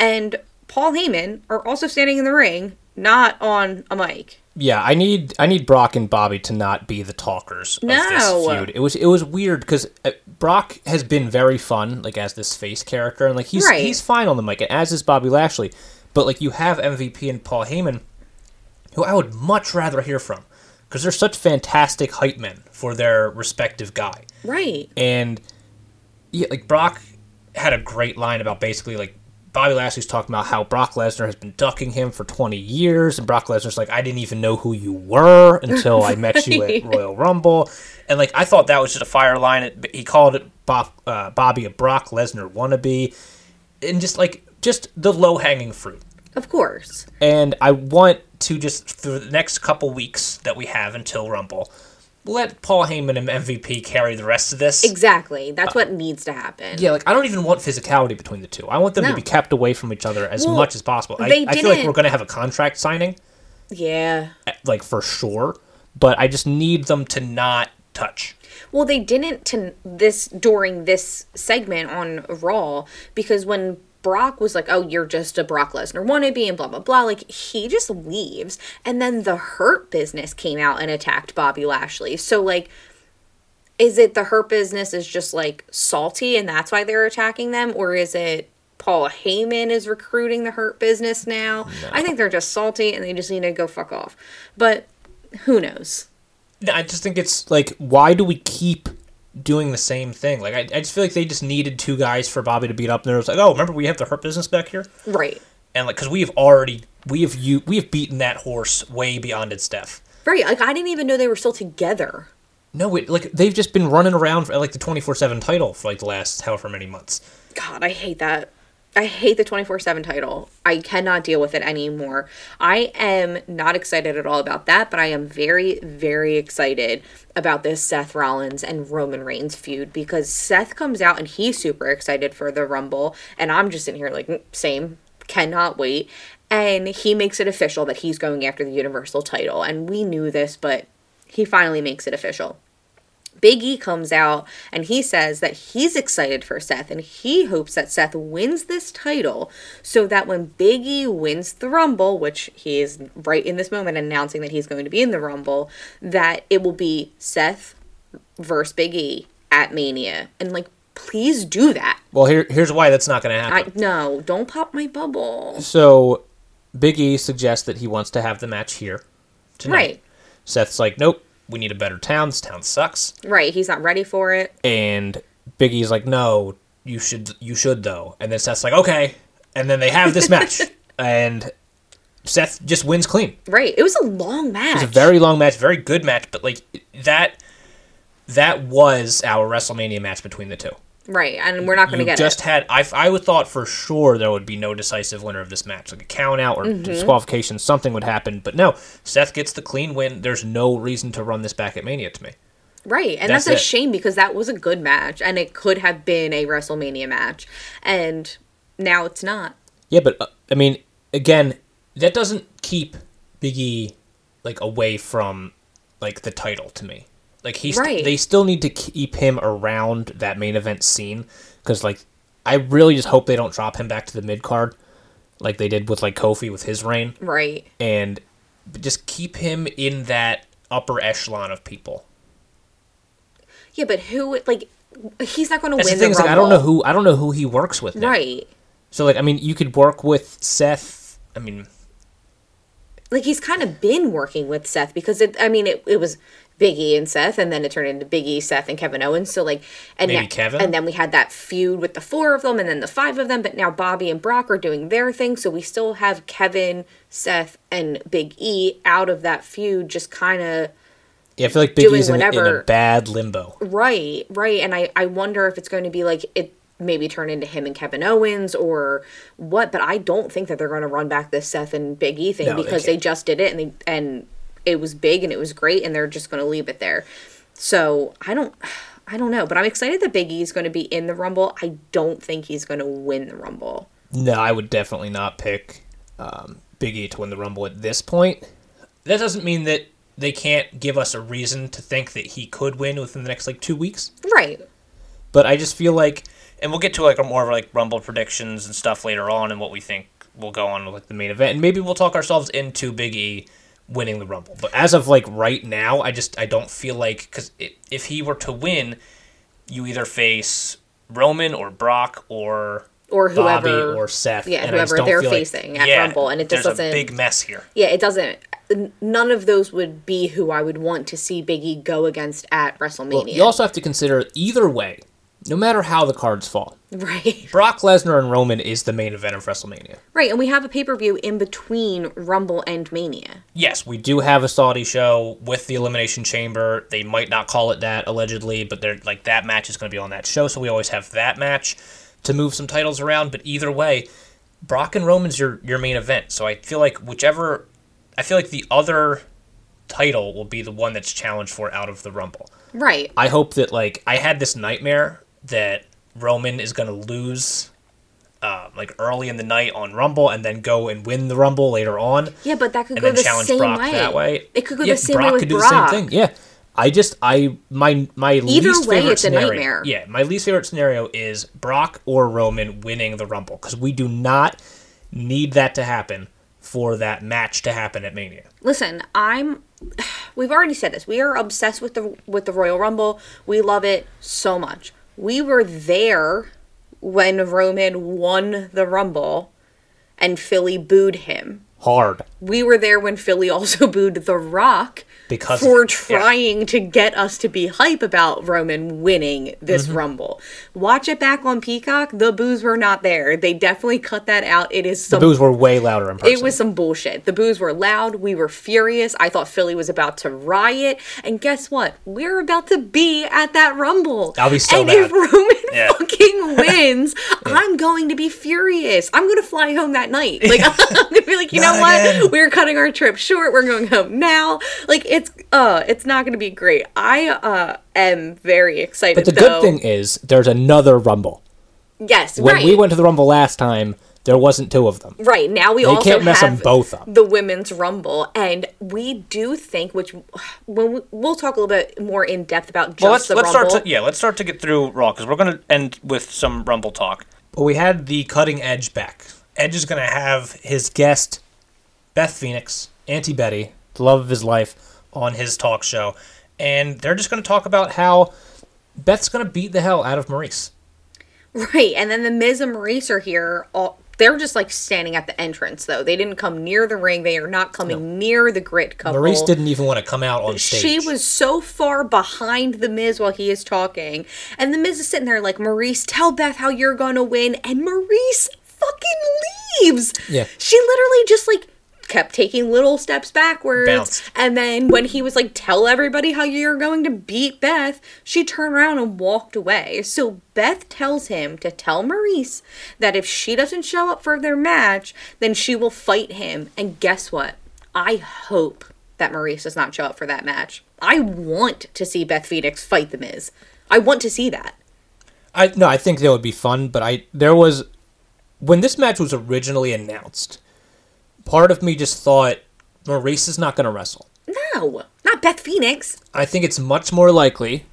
and Paul Heyman are also standing in the ring, not on a mic. Yeah, I need I need Brock and Bobby to not be the talkers of No. this feud. It was it was weird because uh, Brock has been very fun, like as this face character, and like he's Right. he's fine on the mic, and as is Bobby Lashley. But like you have MVP and Paul Heyman, who I would much rather hear from, because they're such fantastic hype men for their respective guy. Right. And yeah, like Brock had a great line about basically like Bobby Lashley's talking about how Brock Lesnar has been ducking him for 20 years, and Brock Lesnar's like, I didn't even know who you were until I met you at <laughs> Royal Rumble, and like I thought that was just a fire line. It, he called it Bob, uh, Bobby a Brock Lesnar wannabe, and just like just the low hanging fruit. Of course. And I want to just for the next couple weeks that we have until Rumble, let Paul Heyman and MVP carry the rest of this. Exactly. That's what needs to happen. Yeah, like I don't even want physicality between the two. I want them to be kept away from each other as Well, much as possible. I, I feel like we're going to have a contract signing, Yeah. eh, like for sure, but I just need them to not touch. Well, they didn't to this during this segment on Raw because when Brock was like, "Oh, you're just a Brock Lesnar wannabe," and blah blah blah, like he just leaves, and then the Hurt Business came out and attacked Bobby Lashley. So like, is it the Hurt Business is just like salty and that's why they're attacking them, or is it? Paul Heyman is recruiting the Hurt Business now. I think they're just salty and they just need to go fuck off. But who knows? I just think it's like, why do we keep doing the same thing? Like, I, I just feel like they just needed two guys for Bobby to beat up, and there was like, oh, remember we have the Hurt Business back here, Right. and like, because we have already we have you we have beaten that horse way beyond its depth. Right. Like I didn't even know they were still together. No, it, like they've just been running around for like the twenty four seven title for like the last however many months. God, I hate that. I hate the 24 7 title. I cannot deal with it anymore. I am not excited at all about that, but I am very, very excited about this Seth Rollins and Roman Reigns feud because Seth comes out and he's super excited for the Rumble, and I'm just sitting here like, "Mm, same, cannot wait. And he makes it official that he's going after the Universal title. And we knew this, but he finally makes it official. Big E comes out and he says that he's excited for Seth and he hopes that Seth wins this title so that when Big E wins the Rumble, which he is right in this moment announcing that he's going to be in the Rumble, that it will be Seth versus Big E at Mania. And like, please do that. Well, here here's why that's not going to I happen. no, don't pop my bubble. so, Big E suggests that he wants to have the match here tonight. Right. Seth's like, nope, we need a better town. This town sucks. Right. He's not ready for it. And Big E's like, no, you should, you should though. And then Seth's like, okay. And then they have this match, <laughs> and Seth just wins clean. Right. It was a long match. It's a very long match, very good match, but like that, that was our WrestleMania match between the two. Right. And we're not going to get just it. had I, I would thought for sure there would be no decisive winner of this match, like a count out or Mm-hmm. disqualification, something would happen. But no, Seth gets the clean win. There's no reason to run this back at Mania to me. Right. And That's that's, a it. shame because that was a good match and it could have been a WrestleMania match. And now it's not. Yeah, but uh, I mean, again, that doesn't keep Big E like away from like the title to me. Like he's Right. they still need to keep him around that main event scene because like I really just hope they don't drop him back to the mid card like they did with like Kofi with his reign Right. and just keep him in that upper echelon of people. Yeah, but who like he's not going to win the thing the is like I don't know who I don't know who he works with now. Right. So like I mean you could work with Seth. I mean Like he's kind of been working with Seth because it I mean it, it was Biggie and Seth and then it turned into Biggie, Seth and Kevin Owens. So like and Maybe now- Kevin? and then we had that feud with the four of them and then the five of them, but now Bobby and Brock are doing their thing, so we still have Kevin, Seth and Big E out of that feud just kind of yeah, I feel like Big Doing E's in, in a bad limbo. Right, right. And I, I wonder if it's going to be like it maybe turn into him and Kevin Owens or what, but I don't think that they're going to run back this Seth and Big E thing No, because they, can't. just did it and they and it was big and it was great and they're just going to leave it there. So, I don't I don't know, but I'm excited that Big E is going to be in the Rumble. I don't think he's going to win the Rumble. No, I would definitely not pick um, Big E to win the Rumble at this point. That doesn't mean that they can't give us a reason to think that he could win within the next like two weeks. Right. But I just feel like, and we'll get to like more of like Rumble predictions and stuff later on, and what we think will go on with like the main event, and maybe we'll talk ourselves into Big E winning the Rumble. But as of like right now, I just I don't feel like because if he were to win, you either face Roman or Brock or Or Bobby whoever or Seth. yeah, and whoever they're feel like- facing at yeah, Rumble, and it just there's doesn't- a big mess here. Yeah, it doesn't none of those would be who I would want to see Big E go against at WrestleMania. You also have to consider either way, no matter how the cards fall, right. <laughs> Brock Lesnar and Roman is the main event of WrestleMania. Right, and we have a pay-per-view in between Rumble and Mania. Yes, we do have a Saudi show with the Elimination Chamber. They might not call it that allegedly, but they're like that match is going to be on that show, so we always have that match to move some titles around. But either way, Brock and Roman's your your main event. So I feel like whichever, I feel like the other title will be the one that's challenged for out of the Rumble. Right. I hope that like I had this nightmare that Roman is going to lose. Uh, like early in the night on Rumble, and then go and win the Rumble later on Yeah, but that could and go then the challenge same Brock way. that way. It could go Yeah, the same Brock way with could do Brock. the same thing. Yeah, I just I my my least way, favorite scenario. Yeah, my least favorite scenario is Brock or Roman winning the Rumble because we do not need that to happen for that match to happen at Mania. Listen, I'm <sighs> we've already said this. We are obsessed with the with the Royal Rumble. We love it so much. We were there when Roman won the Rumble and Philly booed him. hard we were there when Philly <laughs> also booed The Rock Because of for it, yeah. trying to get us to be hype about Roman winning this Mm-hmm. Rumble. Watch it back on Peacock. The boos were not there. They definitely cut that out. It is the some boos were way louder in person it was some bullshit. The boos were loud. We were furious. I thought Philly was about to riot. And guess what? We're about to be at that Rumble. I'll be so and mad. if Roman Yeah. <laughs> fucking <laughs> wins, I'm going to be furious. I'm going to fly home that night. Like, <laughs> I'm going to be like, you know what? again. We're cutting our trip short. We're going home now. Like, it's, uh, it's not going to be great. I, uh, am very excited. but the though. good thing is there's another rumble yes, when right. we went to the rumble last time there wasn't two of them Right now, we They also can't mess 'em have both up. the women's rumble, and we do think, which when we, we'll talk a little bit more in depth about just Well, let's the let's rumble. start to yeah, let's start to get through Raw because we're gonna end with some Rumble talk. But we had the cutting edge back. Edge is going to have his guest, Beth Phoenix, Auntie Betty, the love of his life, on his talk show. And they're just going to talk about how Beth's going to beat the hell out of Maryse. Right, and then the Miz and Maryse are here. All, they're just like standing at the entrance, though. They didn't come near the ring. They are not coming near the grit couple. Maryse didn't even want to come out on stage. She was so far behind the Miz while he is talking. And the Miz is sitting there like, Maryse, tell Beth how you're going to win. And Maryse fucking leaves. Yeah. She literally just like kept taking little steps backwards. Bounced. And then when he was like, tell everybody how you're going to beat Beth, she turned around and walked away. So Beth tells him to tell Maryse that if she doesn't show up for their match, then she will fight him. And guess what? I hope that Maryse does not show up for that match. I want to see Beth Phoenix fight The Miz. I want to see that. I no, I think that would be fun, but I there was when this match was originally announced, part of me just thought Maryse is not going to wrestle. No, not Beth Phoenix. I think it's much more likely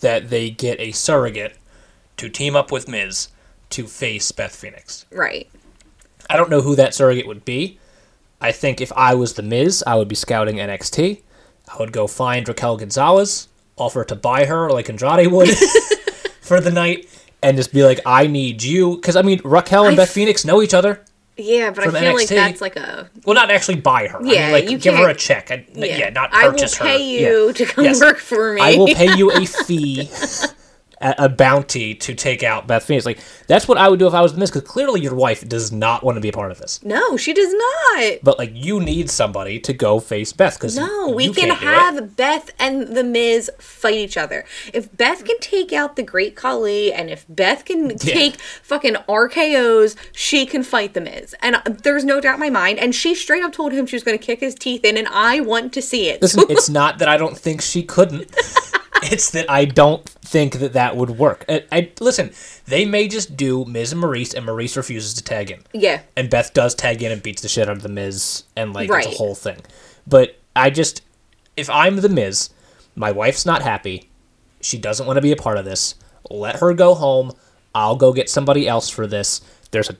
that they get a surrogate to team up with Miz to face Beth Phoenix. Right. I don't know who that surrogate would be. I think if I was the Miz, I would be scouting NXT. I would go find Raquel Gonzalez, offer to buy her like Andrade would <laughs> for the night, and just be like, "I need you," because I mean, Raquel and I Beth f- Phoenix know each other. Yeah, but I feel like that's like a Well, not actually buy her. I Yeah, mean, like you give her a check. I, yeah. not purchase her. I will purchase her. pay Yeah. you to come Yes. work for me. I will pay you a <laughs> fee, a, a bounty to take out Beth Phoenix. Like that's what I would do if I was the Miz, because clearly your wife does not want to be a part of this. no, she does not. But like you need somebody to go face Beth because No, we can have Beth and the Miz fight each other. If Beth can take out the Great Khali, and if Beth can <laughs> take fucking RKO's, she can fight the Miz. And uh, there's no doubt in my mind. And she straight up told him she was going to kick his teeth in, and I want to see it. Listen, it's <laughs> not that I don't think she couldn't. <laughs> it's that I don't think that that would work. I, I listen. They may just do Miz and Maryse, and Maryse refuses to tag in. yeah, and Beth does tag in and beats the shit out of the Miz, and like it's Right. a whole thing. But I just, if I'm the Miz, my wife's not happy. She doesn't want to be a part of this. Let her go home. I'll go get somebody else for this. There's a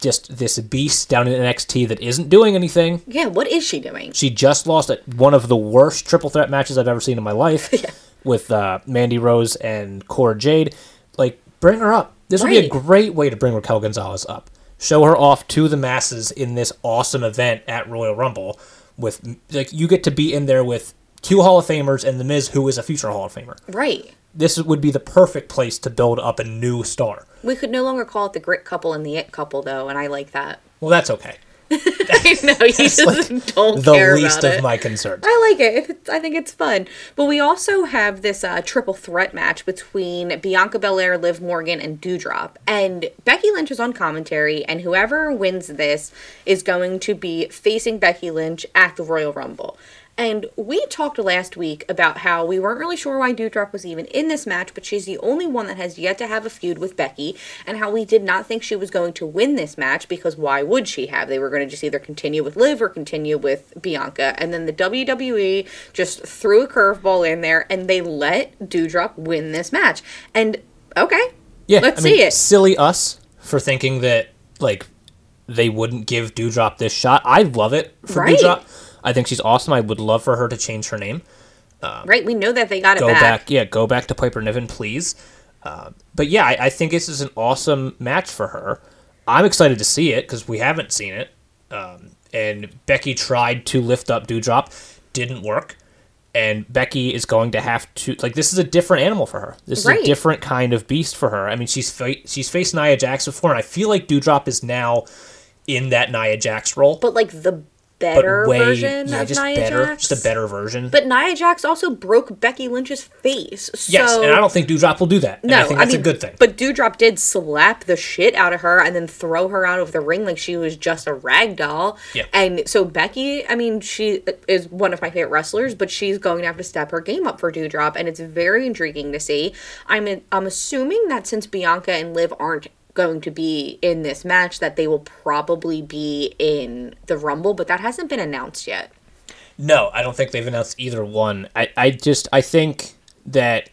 just this beast down in NXT that isn't doing anything. yeah. What is she doing? She just lost at one of the worst triple threat matches I've ever seen in my life <laughs> with uh, Mandy Rose and Cora Jade. Like, bring her up. This would be a great way to bring Raquel Gonzalez up. Show her off to the masses in this awesome event at Royal Rumble. With like, you get to be in there with two Hall of Famers and The Miz, who is a future Hall of Famer. Right. This would be the perfect place to build up a new star. We could no longer call it the Grit couple and the It couple, though, and I like that. Well, that's okay. <laughs> I know you just like don't The care least about of it. my concerns. I like it. It's, I think it's fun. But we also have this uh, triple threat match between Bianca Belair, Liv Morgan, and Doudrop. And Becky Lynch is on commentary, and whoever wins this is going to be facing Becky Lynch at the Royal Rumble. And we talked last week about how we weren't really sure why Doudrop was even in this match, but she's the only one that has yet to have a feud with Becky, and how we did not think she was going to win this match because why would she have? They were going to just either continue with Liv or continue with Bianca. And then the WWE just threw a curveball in there and they let Doudrop win this match. And okay, Yeah, let's I mean, see it. Silly us for thinking that like they wouldn't give Doudrop this shot. I love it for Right. Doudrop. I think she's awesome. I would love for her to change her name. Right? We know that they got it Go back. back, yeah, go back to Piper Niven, please. Uh, but yeah, I, I think this is an awesome match for her. I'm excited to see it because we haven't seen it. Um, and Becky tried to lift up Doudrop, didn't work. And Becky is going to have to like this is a different animal for her. This is a different kind of beast for her. I mean, she's fa- she's faced Nia Jax before, and I feel like Doudrop is now in that Nia Jax role, but like the better way version yeah, of just Nia better, Jax. just a better version. But Nia Jax also broke Becky Lynch's face. So yes, and I don't think Doudrop will do that. And No, I think that's mean, a good thing. But Doudrop did slap the shit out of her and then throw her out of the ring like she was just a rag doll. Yeah. And so Becky, I mean, she is one of my favorite wrestlers, but she's going to have to step her game up for Doudrop, and it's very intriguing to see. I'm I'm assuming that since Bianca and Liv aren't going to be in this match, that they will probably be in the Rumble, but that hasn't been announced yet. No, I don't think they've announced either one. I, I just I think that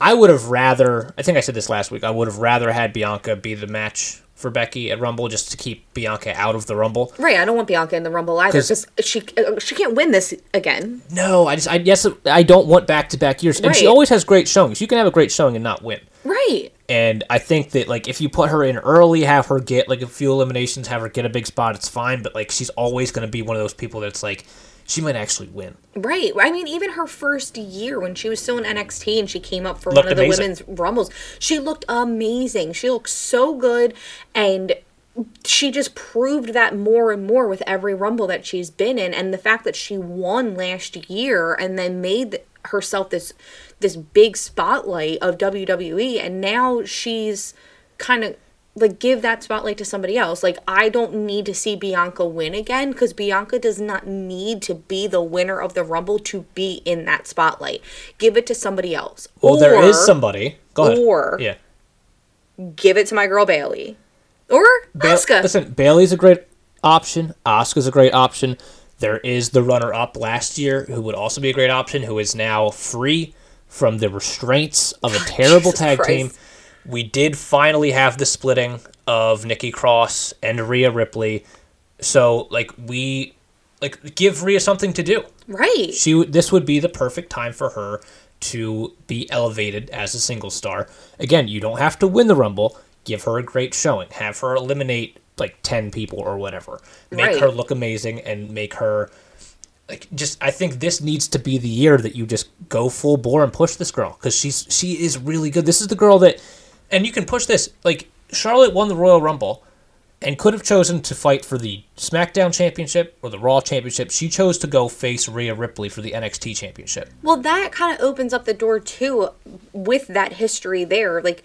I would have rather I think I said this last week, I would have rather had Bianca be the match for Becky at Rumble just to keep Bianca out of the Rumble. Right, I don't want Bianca in the Rumble either because she she can't win this again. No, I just I yes I don't want back to back years. And she always has great showings. You can have a great showing and not win. Right. And I think that like if you put her in early, have her get like a few eliminations, have her get a big spot, it's fine. But like she's always gonna be one of those people that's like she might actually win. Right. I mean, even her first year when she was still in NXT and she came up for Looked one of the women's rumbles, she looked amazing. She looked so good and she just proved that more and more with every rumble that she's been in and the fact that she won last year and then made herself this this big spotlight of WWE and now she's kind of like give that spotlight to somebody else. Like I don't need to see Bianca win again because Bianca does not need to be the winner of the Rumble to be in that spotlight. Give it to somebody else. Well, there is somebody. Go ahead. or- yeah. give it to my girl Bayley or Ba- Asuka. Listen, Bayley's a great option. Asuka's a great option. There is the runner up last year who would also be a great option, who is now free from the restraints of a terrible Jesus tag Christ. team. We did finally have the splitting of Nikki Cross and Rhea Ripley. So, like, we like give Rhea something to do. right. She would- this would be the perfect time for her to be elevated as a single star. Again, you don't have to win the Rumble. Give her a great showing. Have her eliminate like 10 people or whatever. Make Right. her look amazing and make her like just I think this needs to be the year that you just go full bore and push this girl cuz she's she is really good. This is the girl that and you can push this like Charlotte won the Royal Rumble and could have chosen to fight for the SmackDown Championship or the Raw Championship. She chose to go face Rhea Ripley for the NXT Championship. Well, that kind of opens up the door too with that history there. Like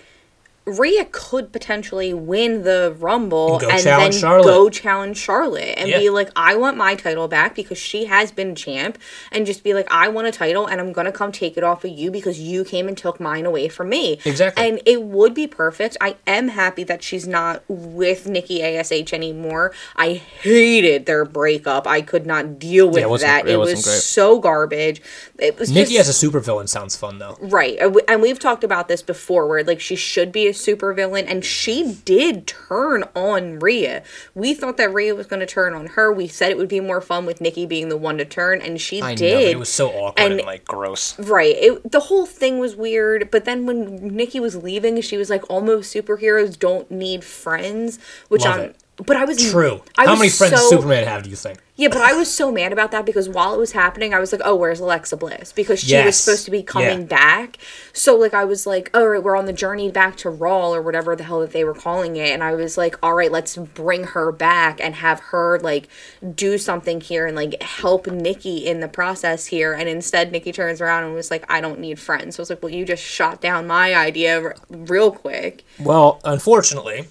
Rhea could potentially win the Rumble And go and then Charlotte. go challenge Charlotte and Yeah. be like, I want my title back because she has been champ, and just be like, I want a title and I'm gonna come take it off of you because you came and took mine away from me. Exactly. And it would be perfect. I am happy that she's not with Nikki Ash anymore. I hated their breakup. I could not deal with it wasn't- that. it It, was great. so garbage. It was Nikki just, as a supervillain sounds fun though. Right. And we- And we've talked about this before where like she should be a supervillain and she did turn on Rhea. We thought that Rhea was going to turn on her. We said it would be more fun with Nikki being the one to turn and she I know, did. but it was so awkward and, And- like Gross. Right. It, the whole thing was weird, but then when Nikki was leaving, she was like almost superheroes don't need friends, which Love I'm it. But I was true. I How was many friends does so- Superman have, do you think? yeah, but I was so mad about that because while it was happening, I was like, "Oh, where's Alexa Bliss?" Because she was supposed to be coming Yeah. back. So like, I was like, "All right, we're on the journey back to Raw or whatever the hell that they were calling it," and I was like, "All right, let's bring her back and have her like do something here and like help Nikki in the process here." And instead, Nikki turns around and was like, "I don't need friends." So I was like, "Well, you just shot down my idea r- real quick." Well, unfortunately,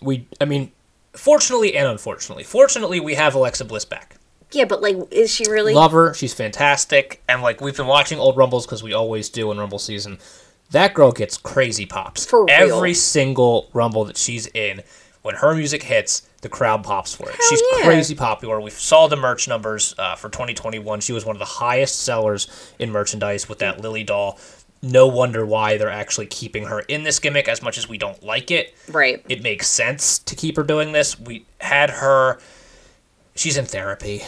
we I mean, fortunately and unfortunately. Fortunately, we have Alexa Bliss back. Yeah, but like, is she really? Love her. She's fantastic. And like we've been watching old Rumbles because we always do in Rumble season. That girl gets crazy pops. For real. Every single Rumble that she's in, when her music hits, the crowd pops for it. she's yeah. crazy popular. We saw the merch numbers uh, for 2021. She was one of the highest sellers in merchandise with that Lilly doll. No wonder why they're actually keeping her in this gimmick as much as we don't like it right. it makes sense to keep her doing this. We had her she's in therapy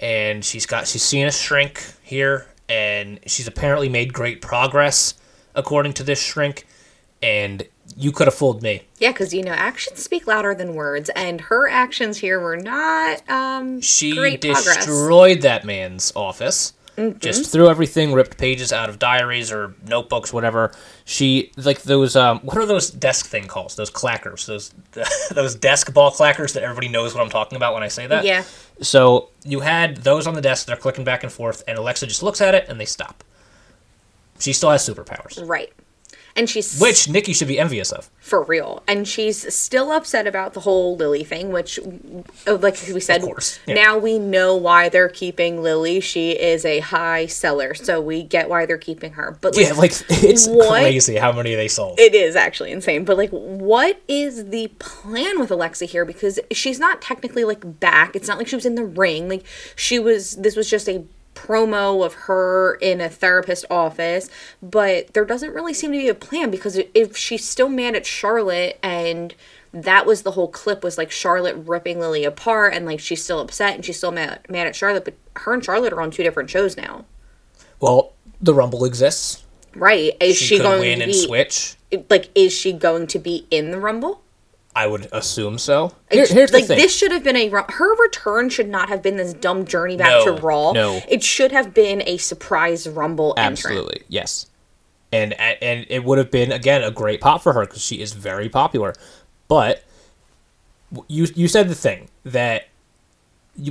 and she's got she's seen a shrink here and she's apparently made great progress according to this shrink and you could have fooled me. Yeah, because you know actions speak louder than words, and her actions here were not um, She great progress. destroyed that man's office. Mm-hmm. Just threw everything, ripped pages out of diaries or notebooks, whatever. She like those. Um, what are those desk thing calls? Those clackers. Those <laughs> those desk ball clackers that everybody knows what I'm talking about when I say that. Yeah. So you had those on the desk. They're clicking back and forth, and Alexa just looks at it and they stop. She still has superpowers, Right. And she's which Nikki should be envious of. for real, and she's still upset about the whole Lilly thing, which, uh, like we said, course, yeah. now we know why they're keeping Lilly. She is a high seller, so we get why they're keeping her. But like, Yeah, like <laughs> it's What? crazy how many they sold. It is actually insane. But like what is the plan with Alexa here because she's not technically like back. It's not like she was in the ring. Like she was this was just a promo of her in a therapist office, but there doesn't really seem to be a plan because if she's still mad at Charlotte and that was the whole clip was like Charlotte ripping Lilly apart and like she's still upset and she's still mad, mad at Charlotte, but her and Charlotte are on two different shows now. Well, the Rumble exists. Right. Is She, she, going win to and be switch. like is she going to be in the Rumble? I would assume so. Here, here's like the thing. this should have been a her return should not have been this dumb journey back No, to Raw. no. it should have been a surprise Rumble entrant. Absolutely, yes. And and it would have been again a great pop for her because she is very popular. But you you said the thing that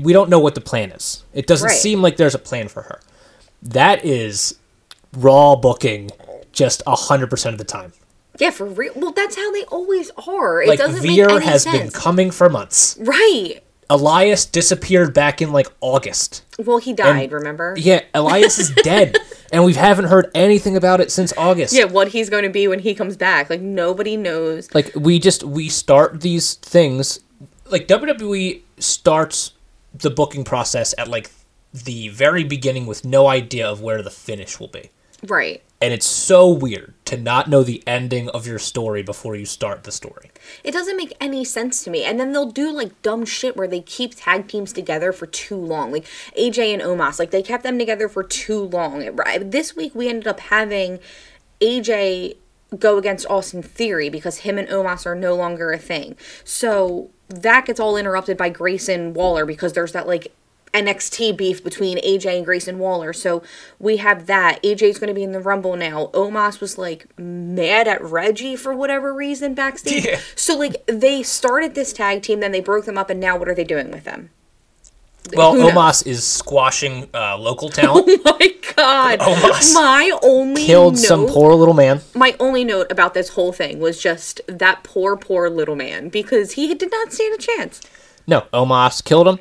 we don't know what the plan is. It doesn't Right. seem like there's a plan for her. That is raw booking just hundred percent of the time. Yeah, for real. Well, that's how they always are. It Like doesn't Veer make any has sense. been coming for months. right. Elias disappeared back in like August. Well, he died. remember? Yeah, Elias is <laughs> dead, and we haven't heard anything about it since August. Yeah, what he's going to be when he comes back. Like nobody knows. Like we just we start these things like WWE starts the booking process at like the very beginning with no idea of where the finish will be. Right. And it's so weird to not know the ending of your story before you start the story. It doesn't make any sense to me. And then they'll do like dumb shit where they keep tag teams together for too long. Like AJ and Omos, like they kept them together for too long. This week we ended up having AJ go against Austin Theory because him and Omos are no longer a thing. So that gets all interrupted by Grayson Waller because there's that like NXT beef between AJ and Grayson Waller. So we have that. AJ's going to be in the Rumble now. Omos was like mad at Reggie for whatever reason backstage. Yeah. So like they started this tag team, then they broke them up, and now what are they doing with them? Well, Omos is squashing uh, local talent, <laughs> Oh my god! Omos My only killed note, some poor little man. my only note about this whole thing was just that poor, poor little man because he did not stand a chance. No, Omos killed him.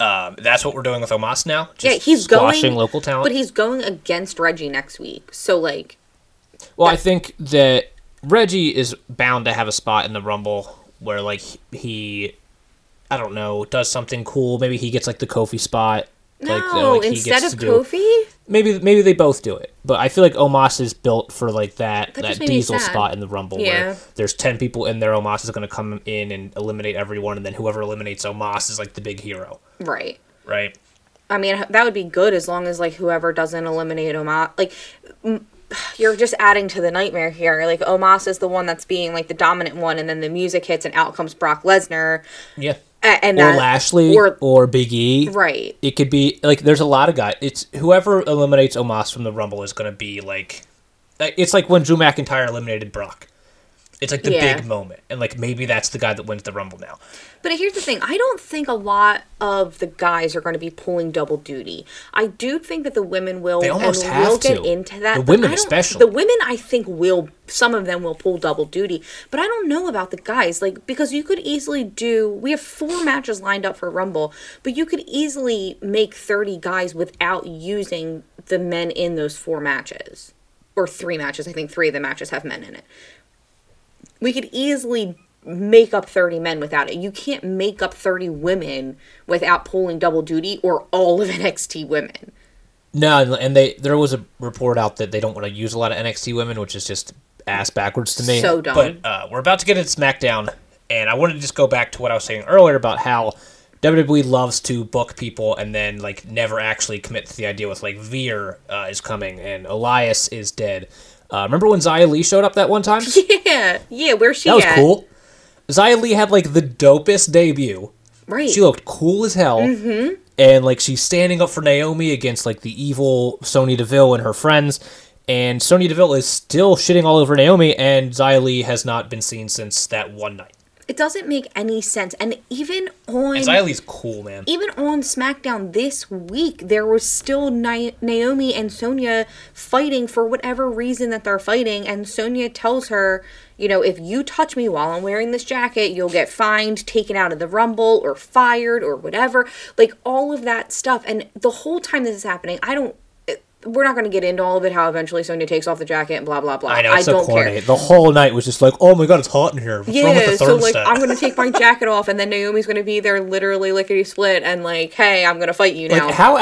Um, that's what we're doing with Omos now. Just yeah, he's squashing going local talent. but he's going against Reggie next week. So like, Well, I think that Reggie is bound to have a spot in the Rumble where, like, he, I don't know, does something cool. Maybe he gets like the Kofi spot. like, no, like, he instead gets of to do- Kofi, Maybe maybe they both do it, but I feel like Omos is built for like that That that, just made me Diesel spot in the Rumble Yeah. where there's ten people in there. Omos is going to come in and eliminate everyone, and then whoever eliminates Omos is like the big hero, right? right? I mean, that would be good as long as like whoever doesn't eliminate Omos, like m- <sighs> you're just adding to the nightmare here. Like Omos is the one that's being like the dominant one, and then the music hits, and out comes Brock Lesnar, Yeah. And Or that- Lashley or or Big E. right, it could be like there's a lot of guys. It's whoever eliminates Omos from the Rumble is going to be like, it's like when Drew McIntyre eliminated Brock. It's like the Yeah. big moment, and like maybe that's the guy that wins the Rumble now. But here's the thing: I don't think a lot of the guys are going to be pulling double duty. I do think that the women will, They almost and have get to. into that. The women especially. The women, I think, will. Some of them will pull double duty, but I don't know about the guys. Like because you could easily do. We have four matches lined up for Rumble, but you could easily make thirty guys without using the men in those four matches, or three matches. I think three of the matches have men in it we could easily make up 30 men without it. You can't make up 30 women without pulling double duty or all of <laughs> NXT women. No, and they there was a report out that they don't want to use a lot of NXT women, which is just ass backwards to me. So dumb. But uh, we're about to get into SmackDown, and I wanted to just go back to what I was saying earlier about how WWE loves to book people and then like never actually commit to the idea with like Veer uh, is coming and Elias is dead. Uh, remember when Xia Li showed up that one time? <laughs> Yeah, yeah. Where's she That was at? cool. Xia Li had like the dopest debut. Right. She looked cool as hell. Mm-hmm. And like she's standing up for Naomi against like the evil Sonya Deville and her friends. And Sonya Deville is still shitting all over Naomi, and Xia Li has not been seen since that one night. It doesn't make any sense. And even on And Xia cool, man. even on SmackDown this week, there was still Na- Naomi and Sonya fighting for whatever reason that they're fighting. And Sonya tells her, you know, if you touch me while I'm wearing this jacket, you'll get fined, taken out of the Rumble, or fired, or whatever. Like all of that stuff. And the whole time this is happening, I don't. We're not going to get into all of it. How eventually Sonya takes off the jacket and blah blah blah. I know it's so don't corny. care. The whole night was just like, oh my god, it's hot in here. What's wrong with Yeah, the so like I'm gonna take my jacket off, and then Naomi's gonna be there, literally lickety split, and like, hey, I'm gonna fight you now. like how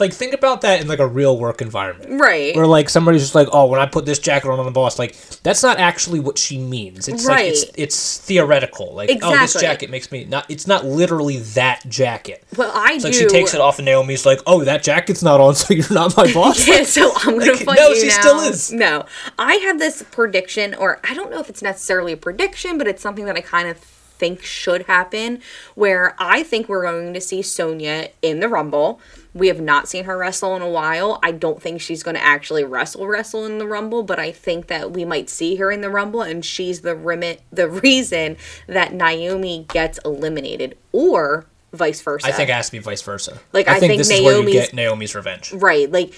like think about that in like a real work environment. right. Where like somebody's just like, oh, when I put this jacket on on the boss, like that's not actually what she means. It's like it's Right. it's theoretical. Like, oh, this jacket makes me not. It's not literally that jacket. Well, I It's do. like she takes it off, and Naomi's like, oh, that jacket's not on, so you're not my <laughs> boss. Yeah, <laughs> so I'm gonna Like, fight no, you she now. still is. No, I had this prediction, or I don't know if it's necessarily a prediction, but it's something that I kind of think should happen. Where I think we're going to see Sonya in the Rumble. We have not seen her wrestle in a while. I don't think she's going to actually wrestle wrestle in the Rumble, but I think that we might see her in the Rumble, and she's the remit the reason that Naomi gets eliminated, or vice versa. I think it has to be vice versa. Like, I I think, think this is where you Naomi's- get Naomi's revenge. Right. Like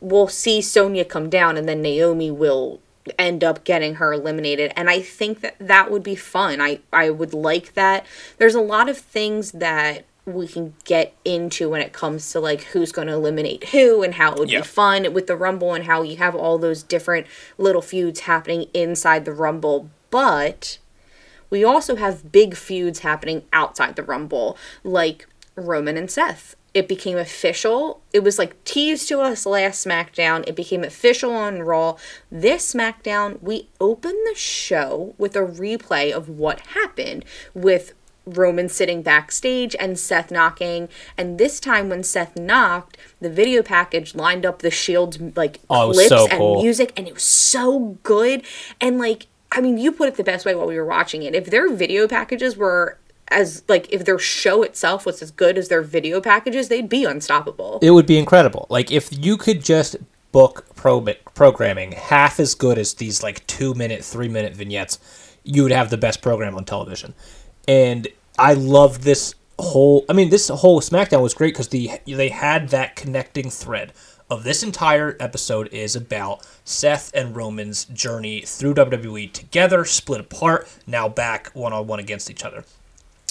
we'll see Sonya come down and then Naomi will end up getting her eliminated and I think that that would be fun. I I would like that. There's a lot of things that we can get into when it comes to like who's going to eliminate who and how it would Yeah. be fun with the rumble and how you have all those different little feuds happening inside the rumble but we also have big feuds happening outside the Rumble, like Roman and Seth. It became official. It was like teased to us last SmackDown. It became official on Raw. This SmackDown, we opened the show with a replay of what happened with Roman sitting backstage and Seth knocking. And this time, when Seth knocked, the video package lined up the Shield's like Oh, clips so and cool. music, and it was so good. And like, I mean, you put it the best way while we were watching it. If their video packages were as like if their show itself was as good as their video packages, they'd be unstoppable. It would be incredible. Like if you could just book pro- programming half as good as these like two minute, three minute vignettes, you would have the best program on television. And I loved this whole. I mean, this whole SmackDown was great because the they had that connecting thread of this entire episode is about Seth and Roman's journey through WWE together, split apart, now back one on one against each other.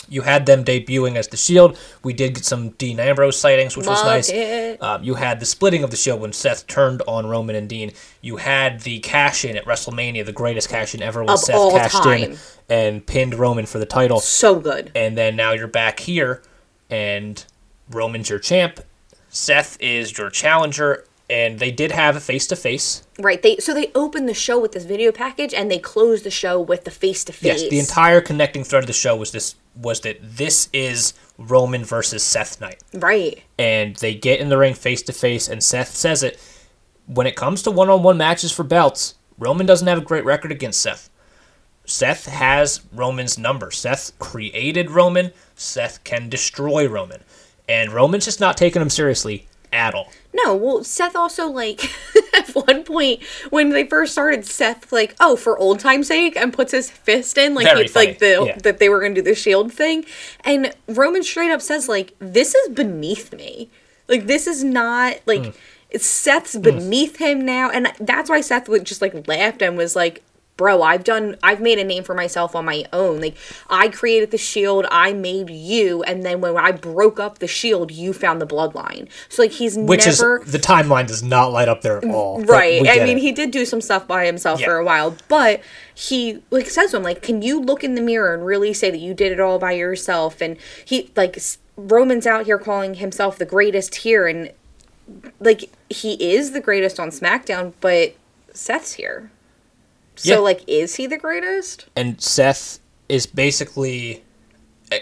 You had them debuting as the Shield. We did get some Dean Ambrose sightings, which was nice. Um, you had the splitting of the Shield when Seth turned on Roman and Dean. You had the cash in at WrestleMania, the greatest cash in ever when Of Seth cashed in time. and pinned Roman for the title. So good. And then now you're back here, and Roman's your champ. Seth is your challenger, and they did have a face to face. Right. They so they opened the show with this video package and they closed the show with the face to face. Yes, the entire connecting thread of the show was this was that this is Roman versus Seth night. Right. and they get in the ring face to face, and Seth says it. When it comes to one on one matches for belts, Roman doesn't have a great record against Seth. Seth has Roman's number. Seth created Roman. Seth can destroy Roman. And Roman's just not taking him seriously at all. No, well, Seth also like <laughs> at one point when they first started, Seth like, oh, for old time's sake, and puts his fist in like Very it's like the yeah. that they were gonna do the shield thing, and Roman straight up says like, this is beneath me, like this is not like. It's Seth's beneath him now, and that's why Seth would just like laughed and was like, "Bro, I've done, I've made a name for myself on my own. Like I created the Shield, I made you, and then when I broke up the Shield, you found the Bloodline. So like he's Which never is the timeline does not light up there at mm, all. but Right. I mean, it. he did do some stuff by himself Yeah. for a while, but he like says to him like, "Can you look in the mirror and really say that you did it all by yourself?" And he like Roman's out here calling himself the greatest here, and like he is the greatest on SmackDown, but Seth's here. So Yeah. like, is he the greatest? and Seth is basically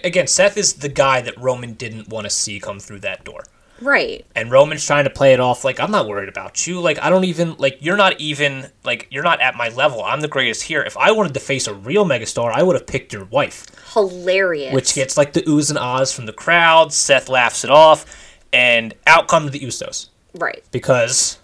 again Seth is the guy that Roman didn't want to see come through that door. Right. And Roman's trying to play it off like I'm not worried about you. Like I don't even like you're not even like you're not at my level. I'm the greatest here. If I wanted to face a real megastar, I would have picked your wife. Hilarious. Which gets like the oohs and ahs from the crowd. Seth laughs it off, and out come the Usos right. because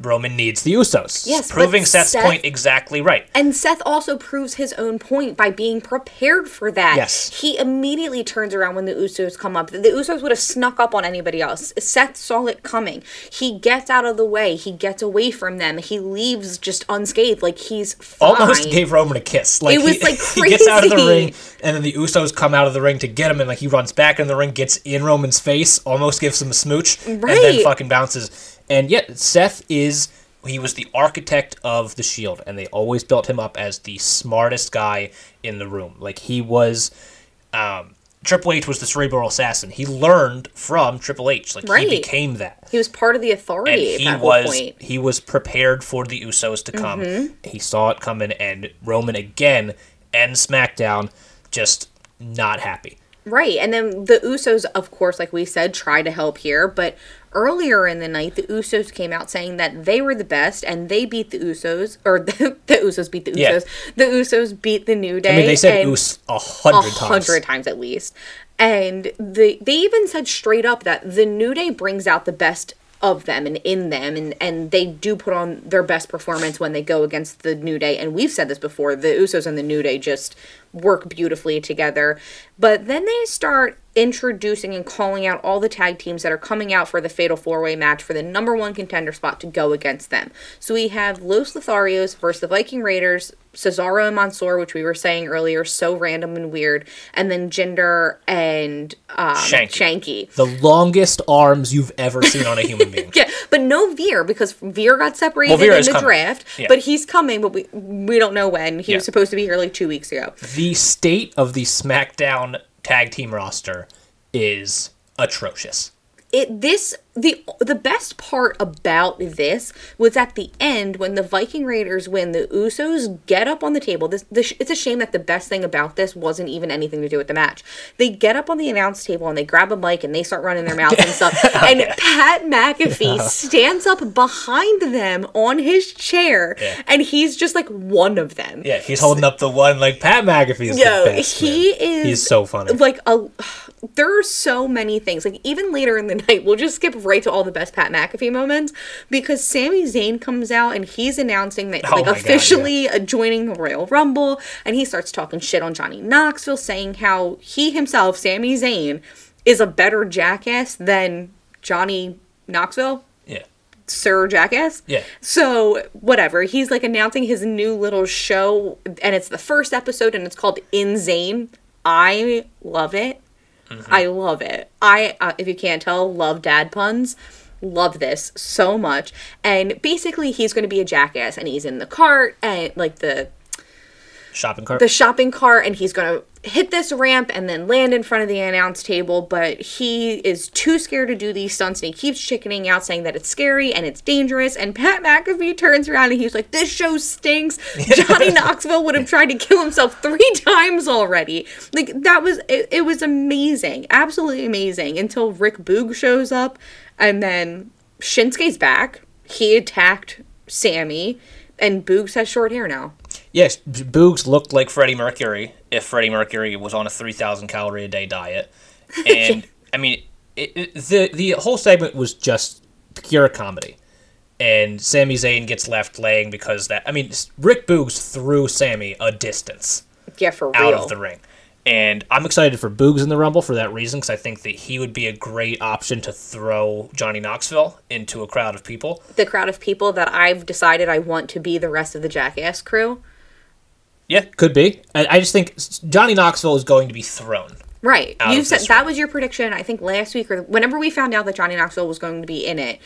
Roman needs the Usos. Yes, proving Seth's Seth- point exactly right. And Seth also proves his own point by being prepared for that. Yes. He immediately turns around when the Usos come up. The Usos would have snuck up on anybody else. Seth saw it coming. He gets out of the way. He gets away from them. He leaves just unscathed. Like he's fine. Almost gave Roman a kiss. Like It was, he, like, <laughs> he gets out of the ring, and then the Usos come out of the ring to get him, and like he runs back in the ring, gets in Roman's face, almost gives him a smooch, and then fucking bounces. And yet Seth is he was the architect of the Shield, and they always built him up as the smartest guy in the room. Like he was. Um, Triple H was the cerebral assassin. He learned from Triple H. Like Right. he became that He was part of the and authority at he that was point. Mm-hmm. he was prepared for the Usos to come. He saw it coming, and Roman again and SmackDown just not happy. Right. And then the Usos, of course, like we said, try to help here. But earlier in the night, the Usos came out saying that they were the best and they beat the Usos, or <laughs> the, the Usos beat the Usos. Yeah. The Usos beat the New Day. I mean, they said Us a a hundred times. A hundred times at least. And the, they even said straight up that the New Day brings out the best of them and in them and, and they do put on their best performance when they go against the New Day. And we've said this before, the Usos and the New Day just work beautifully together. But then they start introducing and calling out all the tag teams that are coming out for the Fatal Four Way match for the number one contender spot to go against them. So we have Los Lotharios versus the Viking Raiders, Cesaro and Mansoor, which we were saying earlier, so random and weird, and then Jinder and um, Shanky. Shanky. The longest arms you've ever seen on a human being. <laughs> Yeah, but no Veer because Veer got separated Well, Veer in the coming. draft. Yeah. But he's coming, but we we don't know when. He Yeah. was supposed to be here like two weeks ago. The state of the SmackDown tag team roster is atrocious. It this the the best part about this was at the end when the Viking Raiders win the Usos get up on the table this, this it's a shame that the best thing about this wasn't even anything to do with the match they get up on the announce table and they grab a mic and they start running their mouths and stuff <laughs> and Pat McAfee stands up behind them on his chair Yeah. and he's just like one of them Yeah, he's holding up the one like Pat McAfee's Yo, best. he man. is He's so funny. like a there are so many things like even later in the <laughs> night we'll just skip right to all the best pat mcafee moments because Sami Zayn comes out and he's announcing that Oh like my God, officially uh, joining the royal rumble and he starts talking shit on johnny knoxville saying how he himself Sami Zayn is a better jackass than johnny knoxville yeah. Sir Jackass. Yeah. So whatever, he's like announcing his new little show, and it's the first episode, and it's called In Zane. I love it. Mm-hmm. I love it. I, uh, if you can't tell, love dad puns. Love this so much. And basically, he's going to be a jackass, and he's in the cart and like the Shopping cart. the shopping cart and he's going to hit this ramp and then land in front of the announce table but he is too scared to do these stunts and he keeps chickening out saying that it's scary and it's dangerous and pat mcafee turns around and he's like this show stinks. <laughs> Johnny knoxville would have tried to kill himself three times already. Like that was it, it was amazing absolutely amazing until rick boog shows up and then shinsuke's back. He attacked sammy and boogs has short hair now Yes, Boogs looked like Freddie Mercury if Freddie Mercury was on a 3,000 calorie a day diet. <laughs> And, I mean, it, it, the, the whole segment was just pure comedy. And Sami Zayn gets left laying because that. I mean, Rick Boogs threw Sami a distance yeah for real. out of the ring. And I'm excited for Boogs in the Rumble for that reason because I think that he would be a great option to throw Johnny Knoxville into a crowd of people. the crowd of people that I've decided I want to be the rest of the Jackass crew. Yeah, could be. I, I just think Johnny Knoxville is going to be thrown. Right. You said that room. was your prediction. I think last week or whenever we found out that Johnny Knoxville was going to be in it,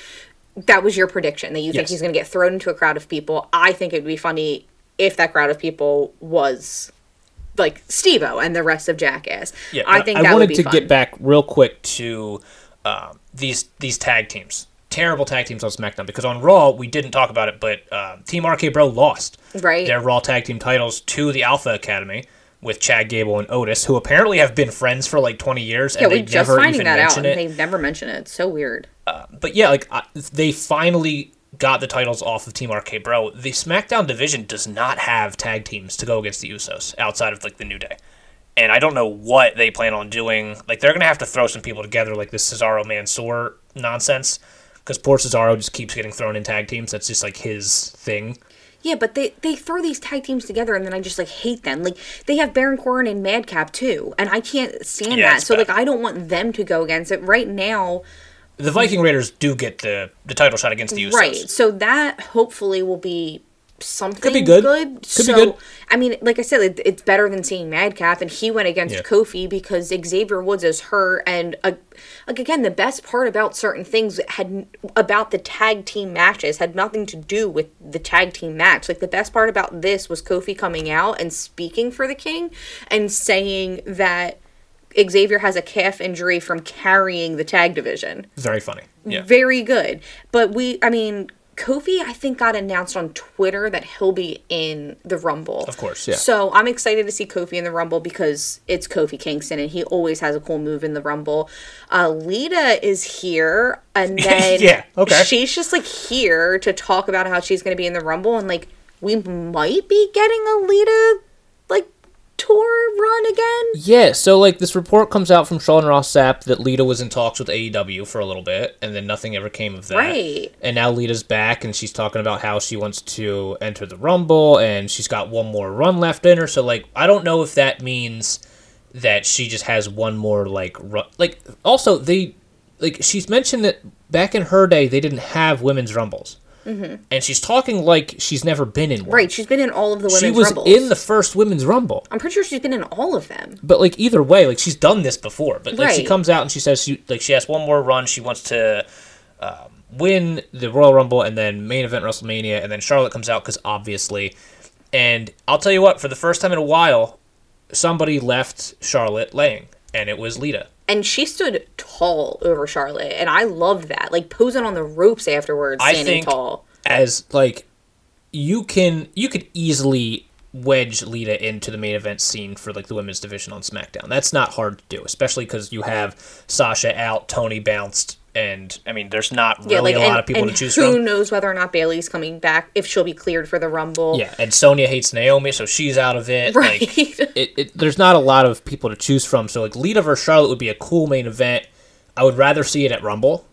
that was your prediction that you think he's going to get thrown into a crowd of people. I think it would be funny if that crowd of people was like Steve-O and the rest of Jackass. Yeah, I think I that wanted would be I wanted to fun. get back real quick to um, these these tag teams. Terrible tag teams on SmackDown because on Raw we didn't talk about it, but um, Team RK Bro lost Right. their Raw tag team titles to the Alpha Academy, with Chad Gable and Otis, who apparently have been friends for like 20 years, Yeah, and they just never finding even that out, mention and it. they never mention it. It's so weird. But yeah, like I, they finally got the titles off of Team RK Bro. The SmackDown division does not have tag teams to go against the Usos outside of like the New Day. And I don't know what they plan on doing. Like they're gonna have to throw some people together, like this Cesaro Mansoor nonsense, because poor Cesaro just keeps getting thrown in tag teams. That's just like his thing. Yeah, but they they throw these tag teams together, and then I just like hate them. Like they have Baron Corbin and Madcap too, and I can't stand Yeah, that. So bad. like I don't want them to go against it right now. The Viking Raiders do get the the title shot against the Usos. Right. So that hopefully will be something be good. Could be so, good. I mean, like I said, it, it's better than seeing Madcap, and he went against Yeah. Kofi because Xavier Woods is her, and uh, like again, the best part about certain things had about the tag team matches had nothing to do with the tag team match. Like the best part about this was Kofi coming out and speaking for the King and saying that. Xavier has a calf injury from carrying the tag division Very funny. Yeah. very good. But we, I mean, Kofi, I think got announced on Twitter that he'll be in the Rumble. Of course, yeah. So I'm excited to see Kofi in the Rumble because it's Kofi Kingston and he always has a cool move in the Rumble. Uh, Lita is here, and <laughs> then Yeah, okay. she's just like here to talk about how she's going to be in the Rumble, and like we might be getting a Lita like tour run again. Yeah, so like this report comes out from Sean Ross Sapp that Lita was in talks with AEW for a little bit, and then nothing ever came of that. Right. And now Lita's back, and she's talking about how she wants to enter the Rumble, and she's got one more run left in her. So like, I don't know if that means that she just has one more like run. Like, also they like she's mentioned that back in her day they didn't have women's rumbles, mm-hmm. and she's talking like she's never been in one. Right, she's been in all of the women's She was Rumbles. in the first women's rumble. I'm pretty sure she's been in all of them. But like either way, like she's done this before. But like she comes out and she says she like she has one more run. She wants to um, win the Royal Rumble and then main event WrestleMania, and then Charlotte comes out because obviously. And I'll tell you what, for the first time in a while, somebody left Charlotte laying, and it was Lita. And she stood tall over Charlotte, and I loved that. Like posing on the ropes afterwards, I standing think tall. as like you can you could easily wedge Lita into the main event scene for like the women's division on SmackDown. That's not hard to do, especially because you have Sasha out, Toni bounced, and I mean, there's not really Yeah, like a and, lot of people to choose who from. Who knows whether or not Bayley's coming back if she'll be cleared for the Rumble. Yeah, and Sonya hates Naomi, so she's out of it. Right. Like, <laughs> it, it, there's not a lot of people to choose from. So like Lita versus Charlotte would be a cool main event. I would rather see it at Rumble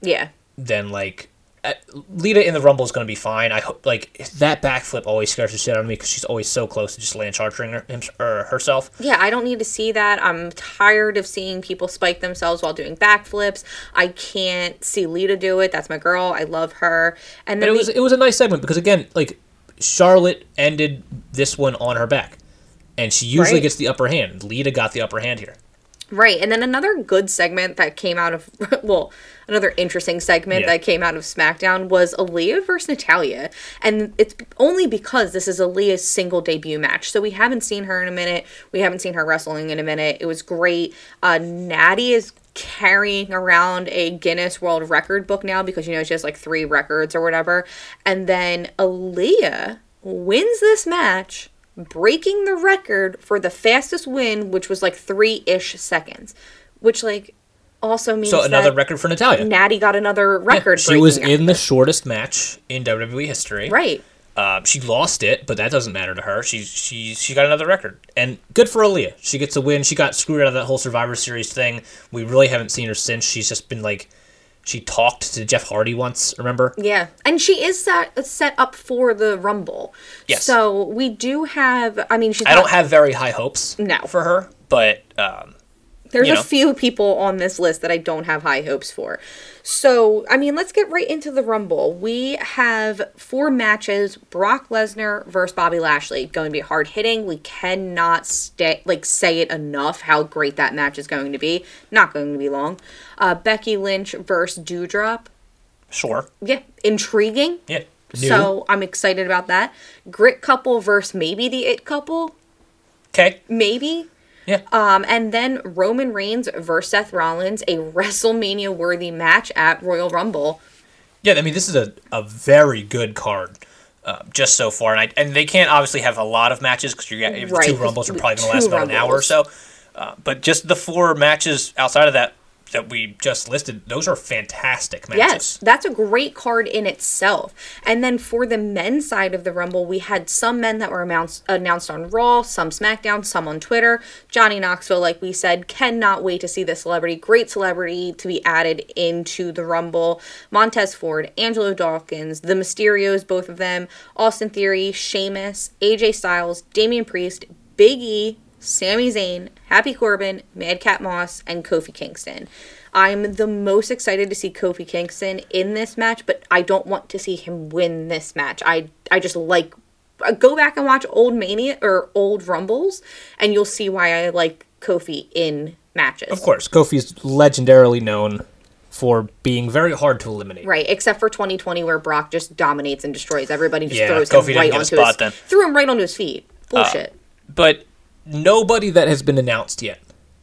yeah. than like Uh, Lita in the Rumble is going to be fine. I hope like that backflip always scares the shit out of me because she's always so close to just land charging her, him, or herself. Yeah, I don't need to see that. I'm tired of seeing people spike themselves while doing backflips. I can't see Lita do it. That's my girl. I love her. And then But it was it was a nice segment because again, like Charlotte ended this one on her back, and she usually Right. gets the upper hand. Lita got the upper hand here. Right. And then another good segment that came out of, <laughs> well, another interesting segment Yeah. that came out of SmackDown was Aaliyah versus Natalya. And it's only because this is Aaliyah's single debut match. So we haven't seen her in a minute. We haven't seen her wrestling in a minute. It was great. Uh, Natty is carrying around a Guinness World Record book now because, you know, she has like three records or whatever. And then Aaliyah wins this match breaking the record for the fastest win, which was like three ish seconds, which like also means So another record for Natalya. Natty got another record. she was in the shortest match in WWE history. right. Uh, she lost it, but that doesn't matter to her. She she she got another record, and good for Aaliyah. She gets a win. She got screwed out of that whole Survivor Series thing. We really haven't seen her since. She's just been like, she talked to Jeff Hardy once. Remember? Yeah, and she is set set up for the Rumble. Yes. So we do have. I mean, she's. I not- don't have very high hopes. No. for her, but um, There's a know. few people on this list that I don't have high hopes for. So, I mean, let's get right into the Rumble. We have four matches Brock Lesnar versus Bobby Lashley. Going to be hard hitting. We cannot stay, like, say it enough how great that match is going to be. Not going to be long. Uh, Becky Lynch versus Doudrop. sure, Yeah, intriguing. yeah. New. So, I'm excited about that. Grit couple versus maybe the It couple. okay, Maybe. Yeah. Um, and then Roman Reigns versus Seth Rollins, a WrestleMania worthy match at Royal Rumble. Yeah, I mean, this is a, a very good card. uh, just so far, and I, and they can't obviously have a lot of matches because you got if the Right, two rumbles are probably going to last about an hour or so. Uh, but just the four matches outside of that that we just listed, those are fantastic matches. Yes, that's a great card in itself. And then for the men's side of the Rumble, we had some men that were announced, announced on Raw, some SmackDown, some on Twitter. Johnny Knoxville, like we said, cannot wait to see the celebrity. Great celebrity to be added into the Rumble. Montez Ford, Angelo Dawkins, the Mysterios, both of them, Austin Theory, Sheamus, AJ Styles, Damian Priest, Big E, Sami Zayn, Happy Corbin, Madcap Moss, and Kofi Kingston. I'm the most excited to see Kofi Kingston in this match, but I don't want to see him win this match. I I just like uh, go back and watch old Mania or old Rumbles, and you'll see why I like Kofi in matches. Of course, Kofi's legendarily known for being very hard to eliminate. Right, except for 2020 where Brock just dominates and destroys everybody, just Yeah, throws Kofi him didn't right onto spot his then. threw him right onto his feet. Bullshit. But Nobody that has been announced yet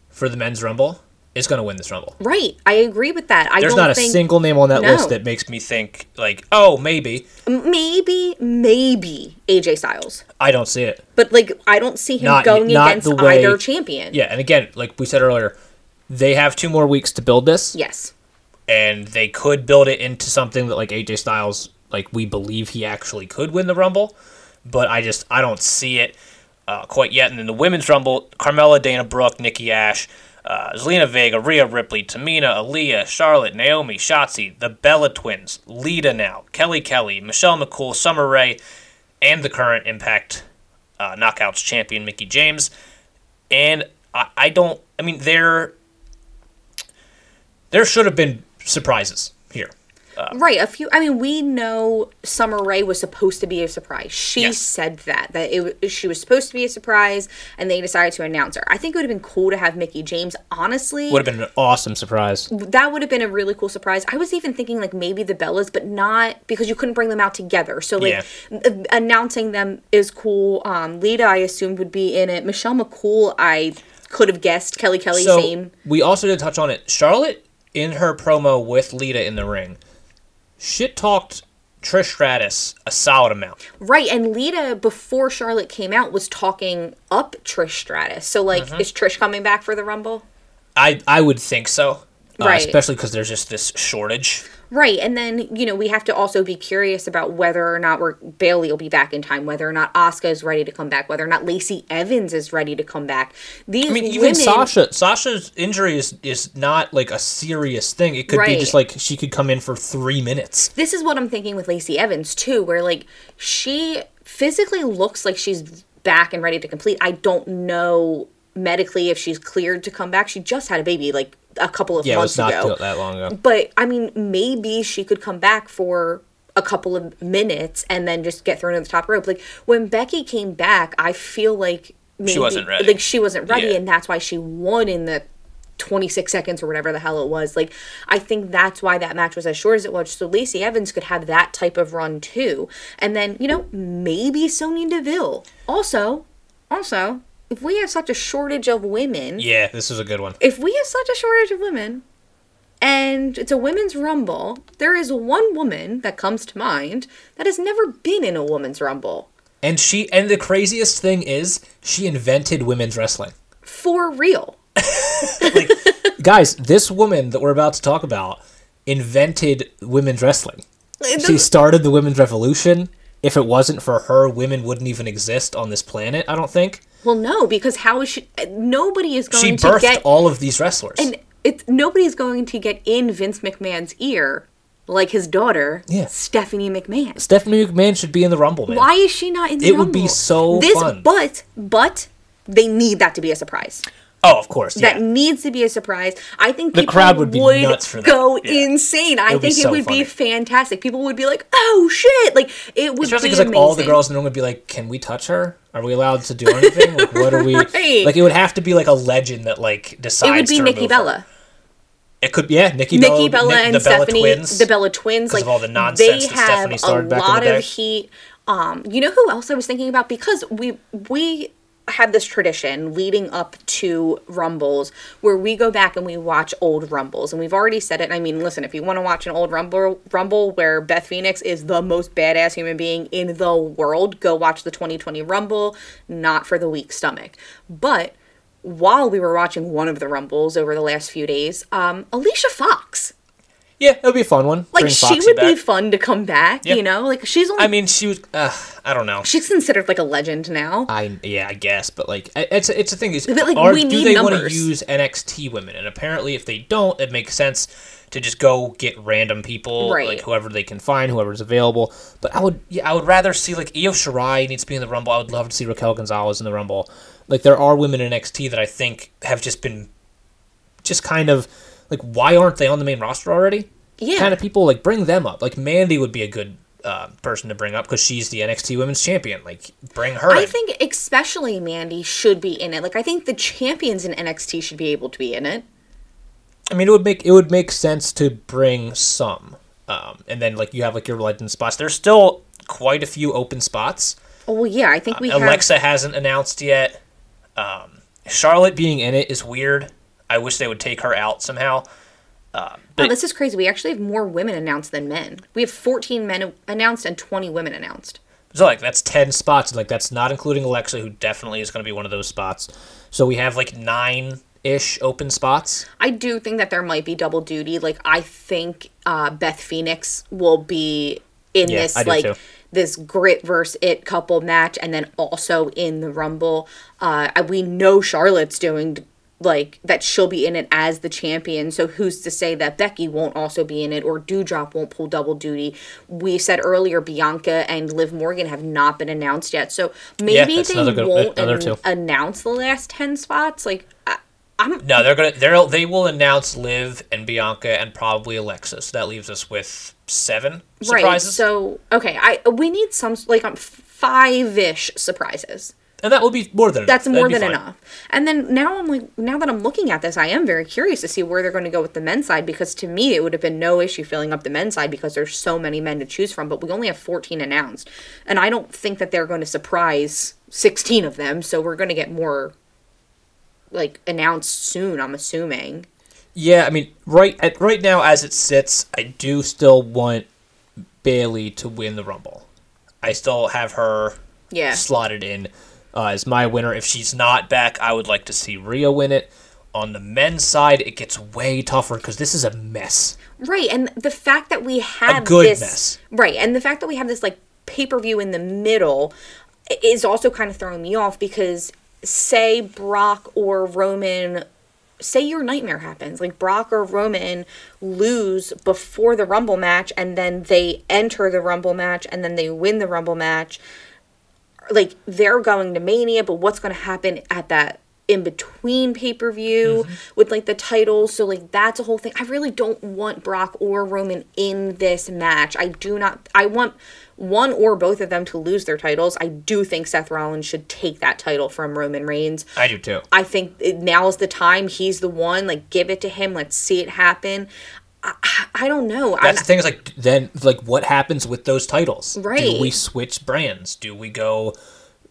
for the men's rumble is going to win this rumble. right, I agree with that. I There's don't not a think single name on that No. list that makes me think like, oh, maybe. maybe maybe AJ Styles. I don't see it. But like I don't see him Not- going not against the way- either champion. Yeah, and again, like we said earlier, they have two more weeks to build this, Yes. and they could build it into something that like AJ Styles, like we believe he actually could win the rumble, but I just I don't see it uh, quite yet. And then the women's rumble, Carmella, Dana Brooke, Nikki Ash. Uh, Zelina Vega, Rhea Ripley, Tamina, Aaliyah, Charlotte, Naomi, Shotzi, the Bella Twins, Lita now, Kelly Kelly, Michelle McCool, Summer Rae, and the current Impact uh, Knockouts champion Mickie James. And I, I don't. I mean, there there should have been surprises Right. A few. I mean, we know Summer Rae was supposed to be a surprise. She Yes. said that that it she was supposed to be a surprise, and they decided to announce her. I think it would have been cool to have Mickie James. Honestly, Would have been an awesome surprise. that would have been a really cool surprise. I was even thinking like maybe the Bellas, but not because you couldn't bring them out together. So like Yeah. announcing them is cool. Um, Lita, I assumed would be in it. Michelle McCool, I could have guessed. Kelly Kelly, So same. we also did touch on it. Charlotte in her promo with Lita in the ring, shit talked Trish Stratus a solid amount. Right, and Lita before Charlotte came out was talking up Trish Stratus. So like, Mm-hmm. is Trish coming back for the Rumble? I I would think so, uh, Right. especially because there's just this shortage. Right, and then you know we have to also be curious about whether or not we're Bayley will be back in time, whether or not Asuka is ready to come back, whether or not Lacey Evans is ready to come back. These I mean, even women, Sasha. Sasha's injury is is not like a serious thing. It could be just like she could come in for three minutes. this is what I'm thinking with Lacey Evans too, where like she physically looks like she's back and ready to complete. I don't know medically if she's cleared to come back. She just had a baby like a couple of Yeah, it months was not ago. that long ago. But I mean, maybe she could come back for a couple of minutes and then just get thrown to the top rope. Like when Becky came back, I feel like maybe, wasn't ready. Like she wasn't ready, Yeah. and that's why she won in the 26 seconds or whatever the hell it was. Like I think that's why that match was as short as it was. So Lacey Evans could have that type of run too, and then you know maybe Sonya Deville. Also, also. If we have such a shortage of women, Yeah, this is a good one. if we have such a shortage of women and it's a women's rumble, there is one woman that comes to mind that has never been in a women's rumble. And she and the craziest thing is she invented women's wrestling. For real. <laughs> Guys, this woman that we're about to talk about invented women's wrestling. She started the women's revolution. If it wasn't for her, women wouldn't even exist on this planet, I don't think. well, no, because how is she? Nobody is going She to get. all of these wrestlers. and it's nobody's going to get in Vince McMahon's ear like his daughter, Yeah. Stephanie McMahon. Stephanie McMahon should be in the Rumble, man. Why is she not in the It rumble? would be so this, fun. But but they need that to be a surprise. Oh, of course. Yeah. that needs to be a surprise. I think The people crowd would be nuts for that. Go Yeah. insane. I think so it would funny. be fantastic. People would be like, "Oh shit!" Like it would Especially be because like all the girls in the room would be like, "Can we touch her? Are we allowed to do anything? like, what are we? <laughs> Right. Like, it would have to be like a legend that like decides. It would be Nikki remove her. Bella. It could, yeah, Nikki, Nikki Bella, Bella Nick- and the Bella Stephanie, twins. the Bella twins, like of all the nonsense they that Stephanie a started back in the lot day. of heat. Um, you know who else I was thinking about because we we have this tradition leading up to Rumbles where we go back and we watch old Rumbles. And we've already said it. I mean, listen, if you want to watch an old Rumble Rumble where Beth Phoenix is the most badass human being in the world, go watch the 2020 Rumble, not for the weak stomach. But while we were watching one of the Rumbles over the last few days, um, Alicia Fox. Yeah, it would be a fun one. Like she would be fun to come back, you know? Like she's only I mean, she was. Uh, I don't know. she's considered like a legend now. I yeah, I guess, but like it's it's a thing is, But, like, or we do they want to use NXT women? And apparently, if they don't, it makes sense to just go get random people, Right. like whoever they can find, whoever's available. But I would yeah, I would rather see like Io Shirai needs to be in the Rumble. I would love to see Raquel Gonzalez in the Rumble. Like there are women in NXT that I think have just been, just kind of like why aren't they on the main roster already? Yeah. kind of people like bring them up. Like Mandy would be a good. Uh, person to bring up because she's the NXT Women's Champion. Like, bring her. I in. think especially Mandy should be in it. Like I think the champions in NXT should be able to be in it. I mean, it would make it would make sense to bring some, um, and then like you have like your legend spots. There's still quite a few open spots. Oh well, yeah, I think we have. Alexa hasn't announced yet. Um, Charlotte being in it is weird. I wish they would take her out somehow. Oh, this is crazy. We actually have more women announced than men. We have 14 men announced and 20 women announced. So like that's ten spots. Like that's not including Alexa, who definitely is going to be one of those spots. So we have like nine ish open spots. I do think that there might be double duty. Like I think uh, Beth Phoenix will be in Yeah, this like too. this grit versus it couple match, and then also in the Rumble. Uh, we know Charlotte's doing like that she'll be in it as the champion. So who's to say that Becky won't also be in it or Doudrop won't pull double duty? We said earlier Bianca and Liv Morgan have not been announced yet. So maybe that's they good- won't an- announce the last 10 spots. Like I, I'm No, they're gonna they're they will announce Liv and Bianca and probably Alexis. That leaves us with seven Right. surprises. So okay, I we need some like um, five ish surprises. And that will be more than enough. That's That'd more than fine. enough. And then now I'm like now that I'm looking at this, I am very curious to see where they're going to go with the men's side because to me it would have been no issue filling up the men's side because there's so many men to choose from, but we only have 14 announced. And I don't think that they're going to surprise 16 of them, so we're going to get more like announced soon, I'm assuming. Yeah, I mean, right at right now as it sits, I do still want Bayley to win the Rumble. I still have her Yeah. slotted in uh, as my winner. If she's not back, I would like to see Rhea win it. On the men's side, it gets way tougher because this is a mess. Right, and the fact that we have good this mess. right, and the fact that we have this like pay per view in the middle is also kind of throwing me off because say Brock or Roman, say your nightmare happens, like Brock or Roman lose before the Rumble match, and then they enter the Rumble match, and then they win the Rumble match. Like they're going to Mania, but what's going to happen at that? in between pay-per-view mm-hmm. with like the titles so like that's a whole thing. I really don't want brock or roman in this match. I do not i want one or both of them to lose their titles. I do think seth rollins should take that title from roman reigns. I do too. i think now is the time. He's the one. Like give it to him. Let's see it happen i, I- don't know That's I, the thing is like then like what happens with those titles? Right. Do we switch brands? Do we go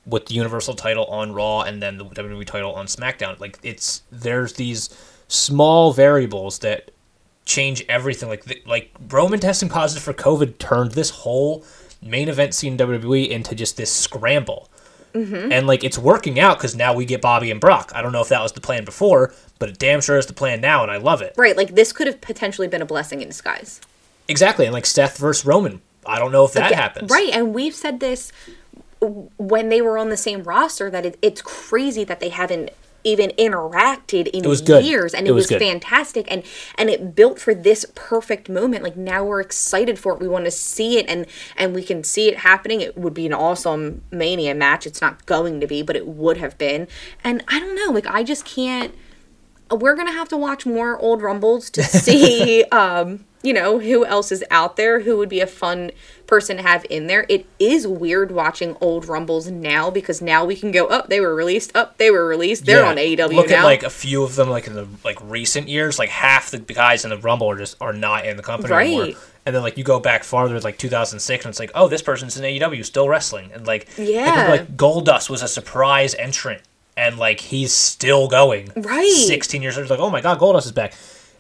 with the Universal title on Raw and then the WWE title on SmackDown? Like it's there's these small variables that change everything. Like the, like Roman testing positive for COVID turned this whole main event scene in WWE into just this scramble. Mm-hmm. And like it's working out because now we get Bobby and Brock. I don't know if that was the plan before, but it damn sure is the plan now, and I love it. right like this could have potentially been a blessing in disguise Exactly, and like Seth versus Roman. I don't know if that Yeah, happens. Right, and we've said this when they were on the same roster that it, it's crazy that they haven't even interacted in years and It it, was was, fantastic and and it built for this perfect moment. Like now we're excited for it. We want to see it and and we can see it happening. It would be an awesome mania match. It's not going to be but it would have been. And i don't know like i just can't we're gonna have to watch more old rumbles to <laughs> see um you know who else is out there who would be a fun person to have in there it is weird watching old rumbles now because now we can go up oh, they were released up oh, they were released they're Yeah. on aew Look now at like a few of them, like in the like recent years, like half the guys in the Rumble are just are not in the company anymore. And then like you go back farther, like 2006, and it's like, oh, this person's in AEW, still wrestling, and like Yeah. remember, like Goldust was a surprise entrant, and like he's still going. Right. 16 years later, like, oh my god, Goldust is back.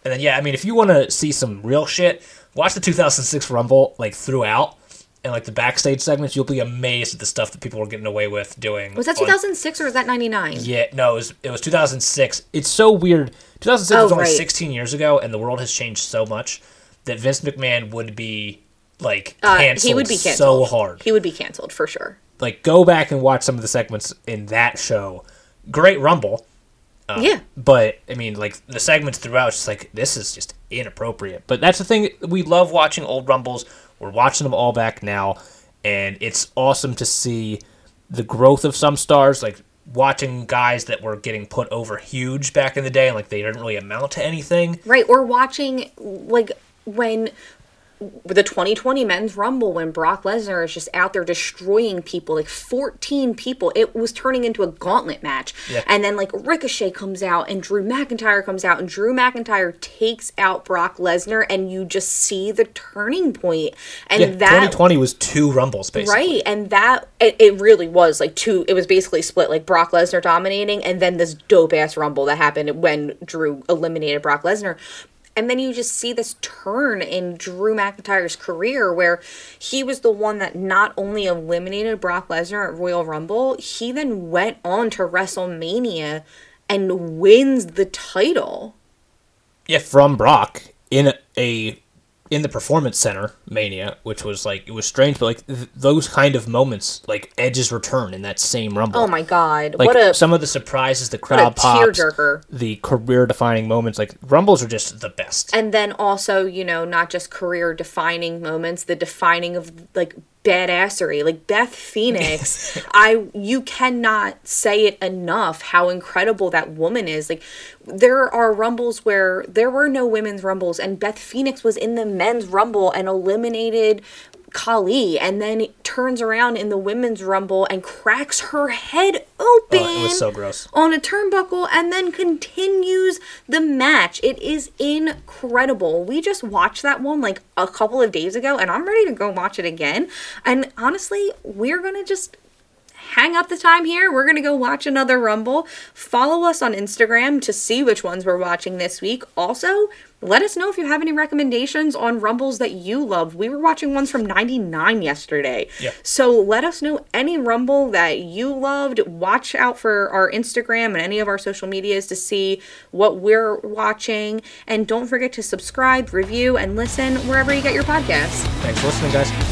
And then yeah, I mean, if you want to see some real shit, watch the 2006 Rumble like throughout. And like the backstage segments, you'll be amazed at the stuff that people were getting away with doing. was that on- 2006 or was that 99 yeah, no, it was it was 2006. It's so weird. 2006 was Oh, only right. 16 years ago, and the world has changed so much that Vince McMahon would be like uh, canceled, he would be canceled so hard. he would be canceled for sure Like go back and watch some of the segments in that show. Great Rumble, Uh, yeah but I mean, like the segments throughout, just like this is just inappropriate. But that's the thing. We love watching old Rumbles. We're watching them all back now, and it's awesome to see the growth of some stars. Like watching guys that were getting put over huge back in the day, and like they didn't really amount to anything. Right, or watching like when the 2020 men's rumble when Brock Lesnar is just out there destroying people like 14 people it was turning into a gauntlet match Yeah. and then like Ricochet comes out and Drew McIntyre comes out and Drew McIntyre takes out Brock Lesnar and you just see the turning point and Yeah, that 2020 was two Rumbles basically. Right, and that it, it really was like two. It was basically split like Brock Lesnar dominating, and then this dope ass rumble that happened when Drew eliminated Brock Lesnar. And then you just see this turn in Drew McIntyre's career where he was the one that not only eliminated Brock Lesnar at Royal Rumble, he then went on to WrestleMania and wins the title. Yeah, from Brock in a, a in the performance center mania, which was like it was strange, but like th- those kind of moments, like Edge's return in that same Rumble. Oh my god. like what a some of the surprises, the crowd pops, tearjerker. the career-defining moments. Like Rumbles are just the best. and then also you know not just career defining moments the defining of like badassery. Like beth <laughs> phoenix i you cannot say it enough how incredible that woman is. Like there are rumbles where there were no women's rumbles and beth phoenix was in the men's rumble and eliminated Khali and then turns around in the women's rumble and cracks her head open Oh, it was so gross. on a turnbuckle and then continues the match. It is incredible. We just watched that one like a couple of days ago and I'm ready to go watch it again. And honestly, we're going to just hang up the time here. We're going to go watch another Rumble. Follow us on Instagram to see which ones we're watching this week. Also, let us know if you have any recommendations on Rumbles that you love. We were watching ones from 99 yesterday. Yeah. So let us know any Rumble that you loved. Watch out for our Instagram and any of our social medias to see what we're watching. And don't forget to subscribe, review, and listen wherever you get your podcasts. Thanks for listening, guys.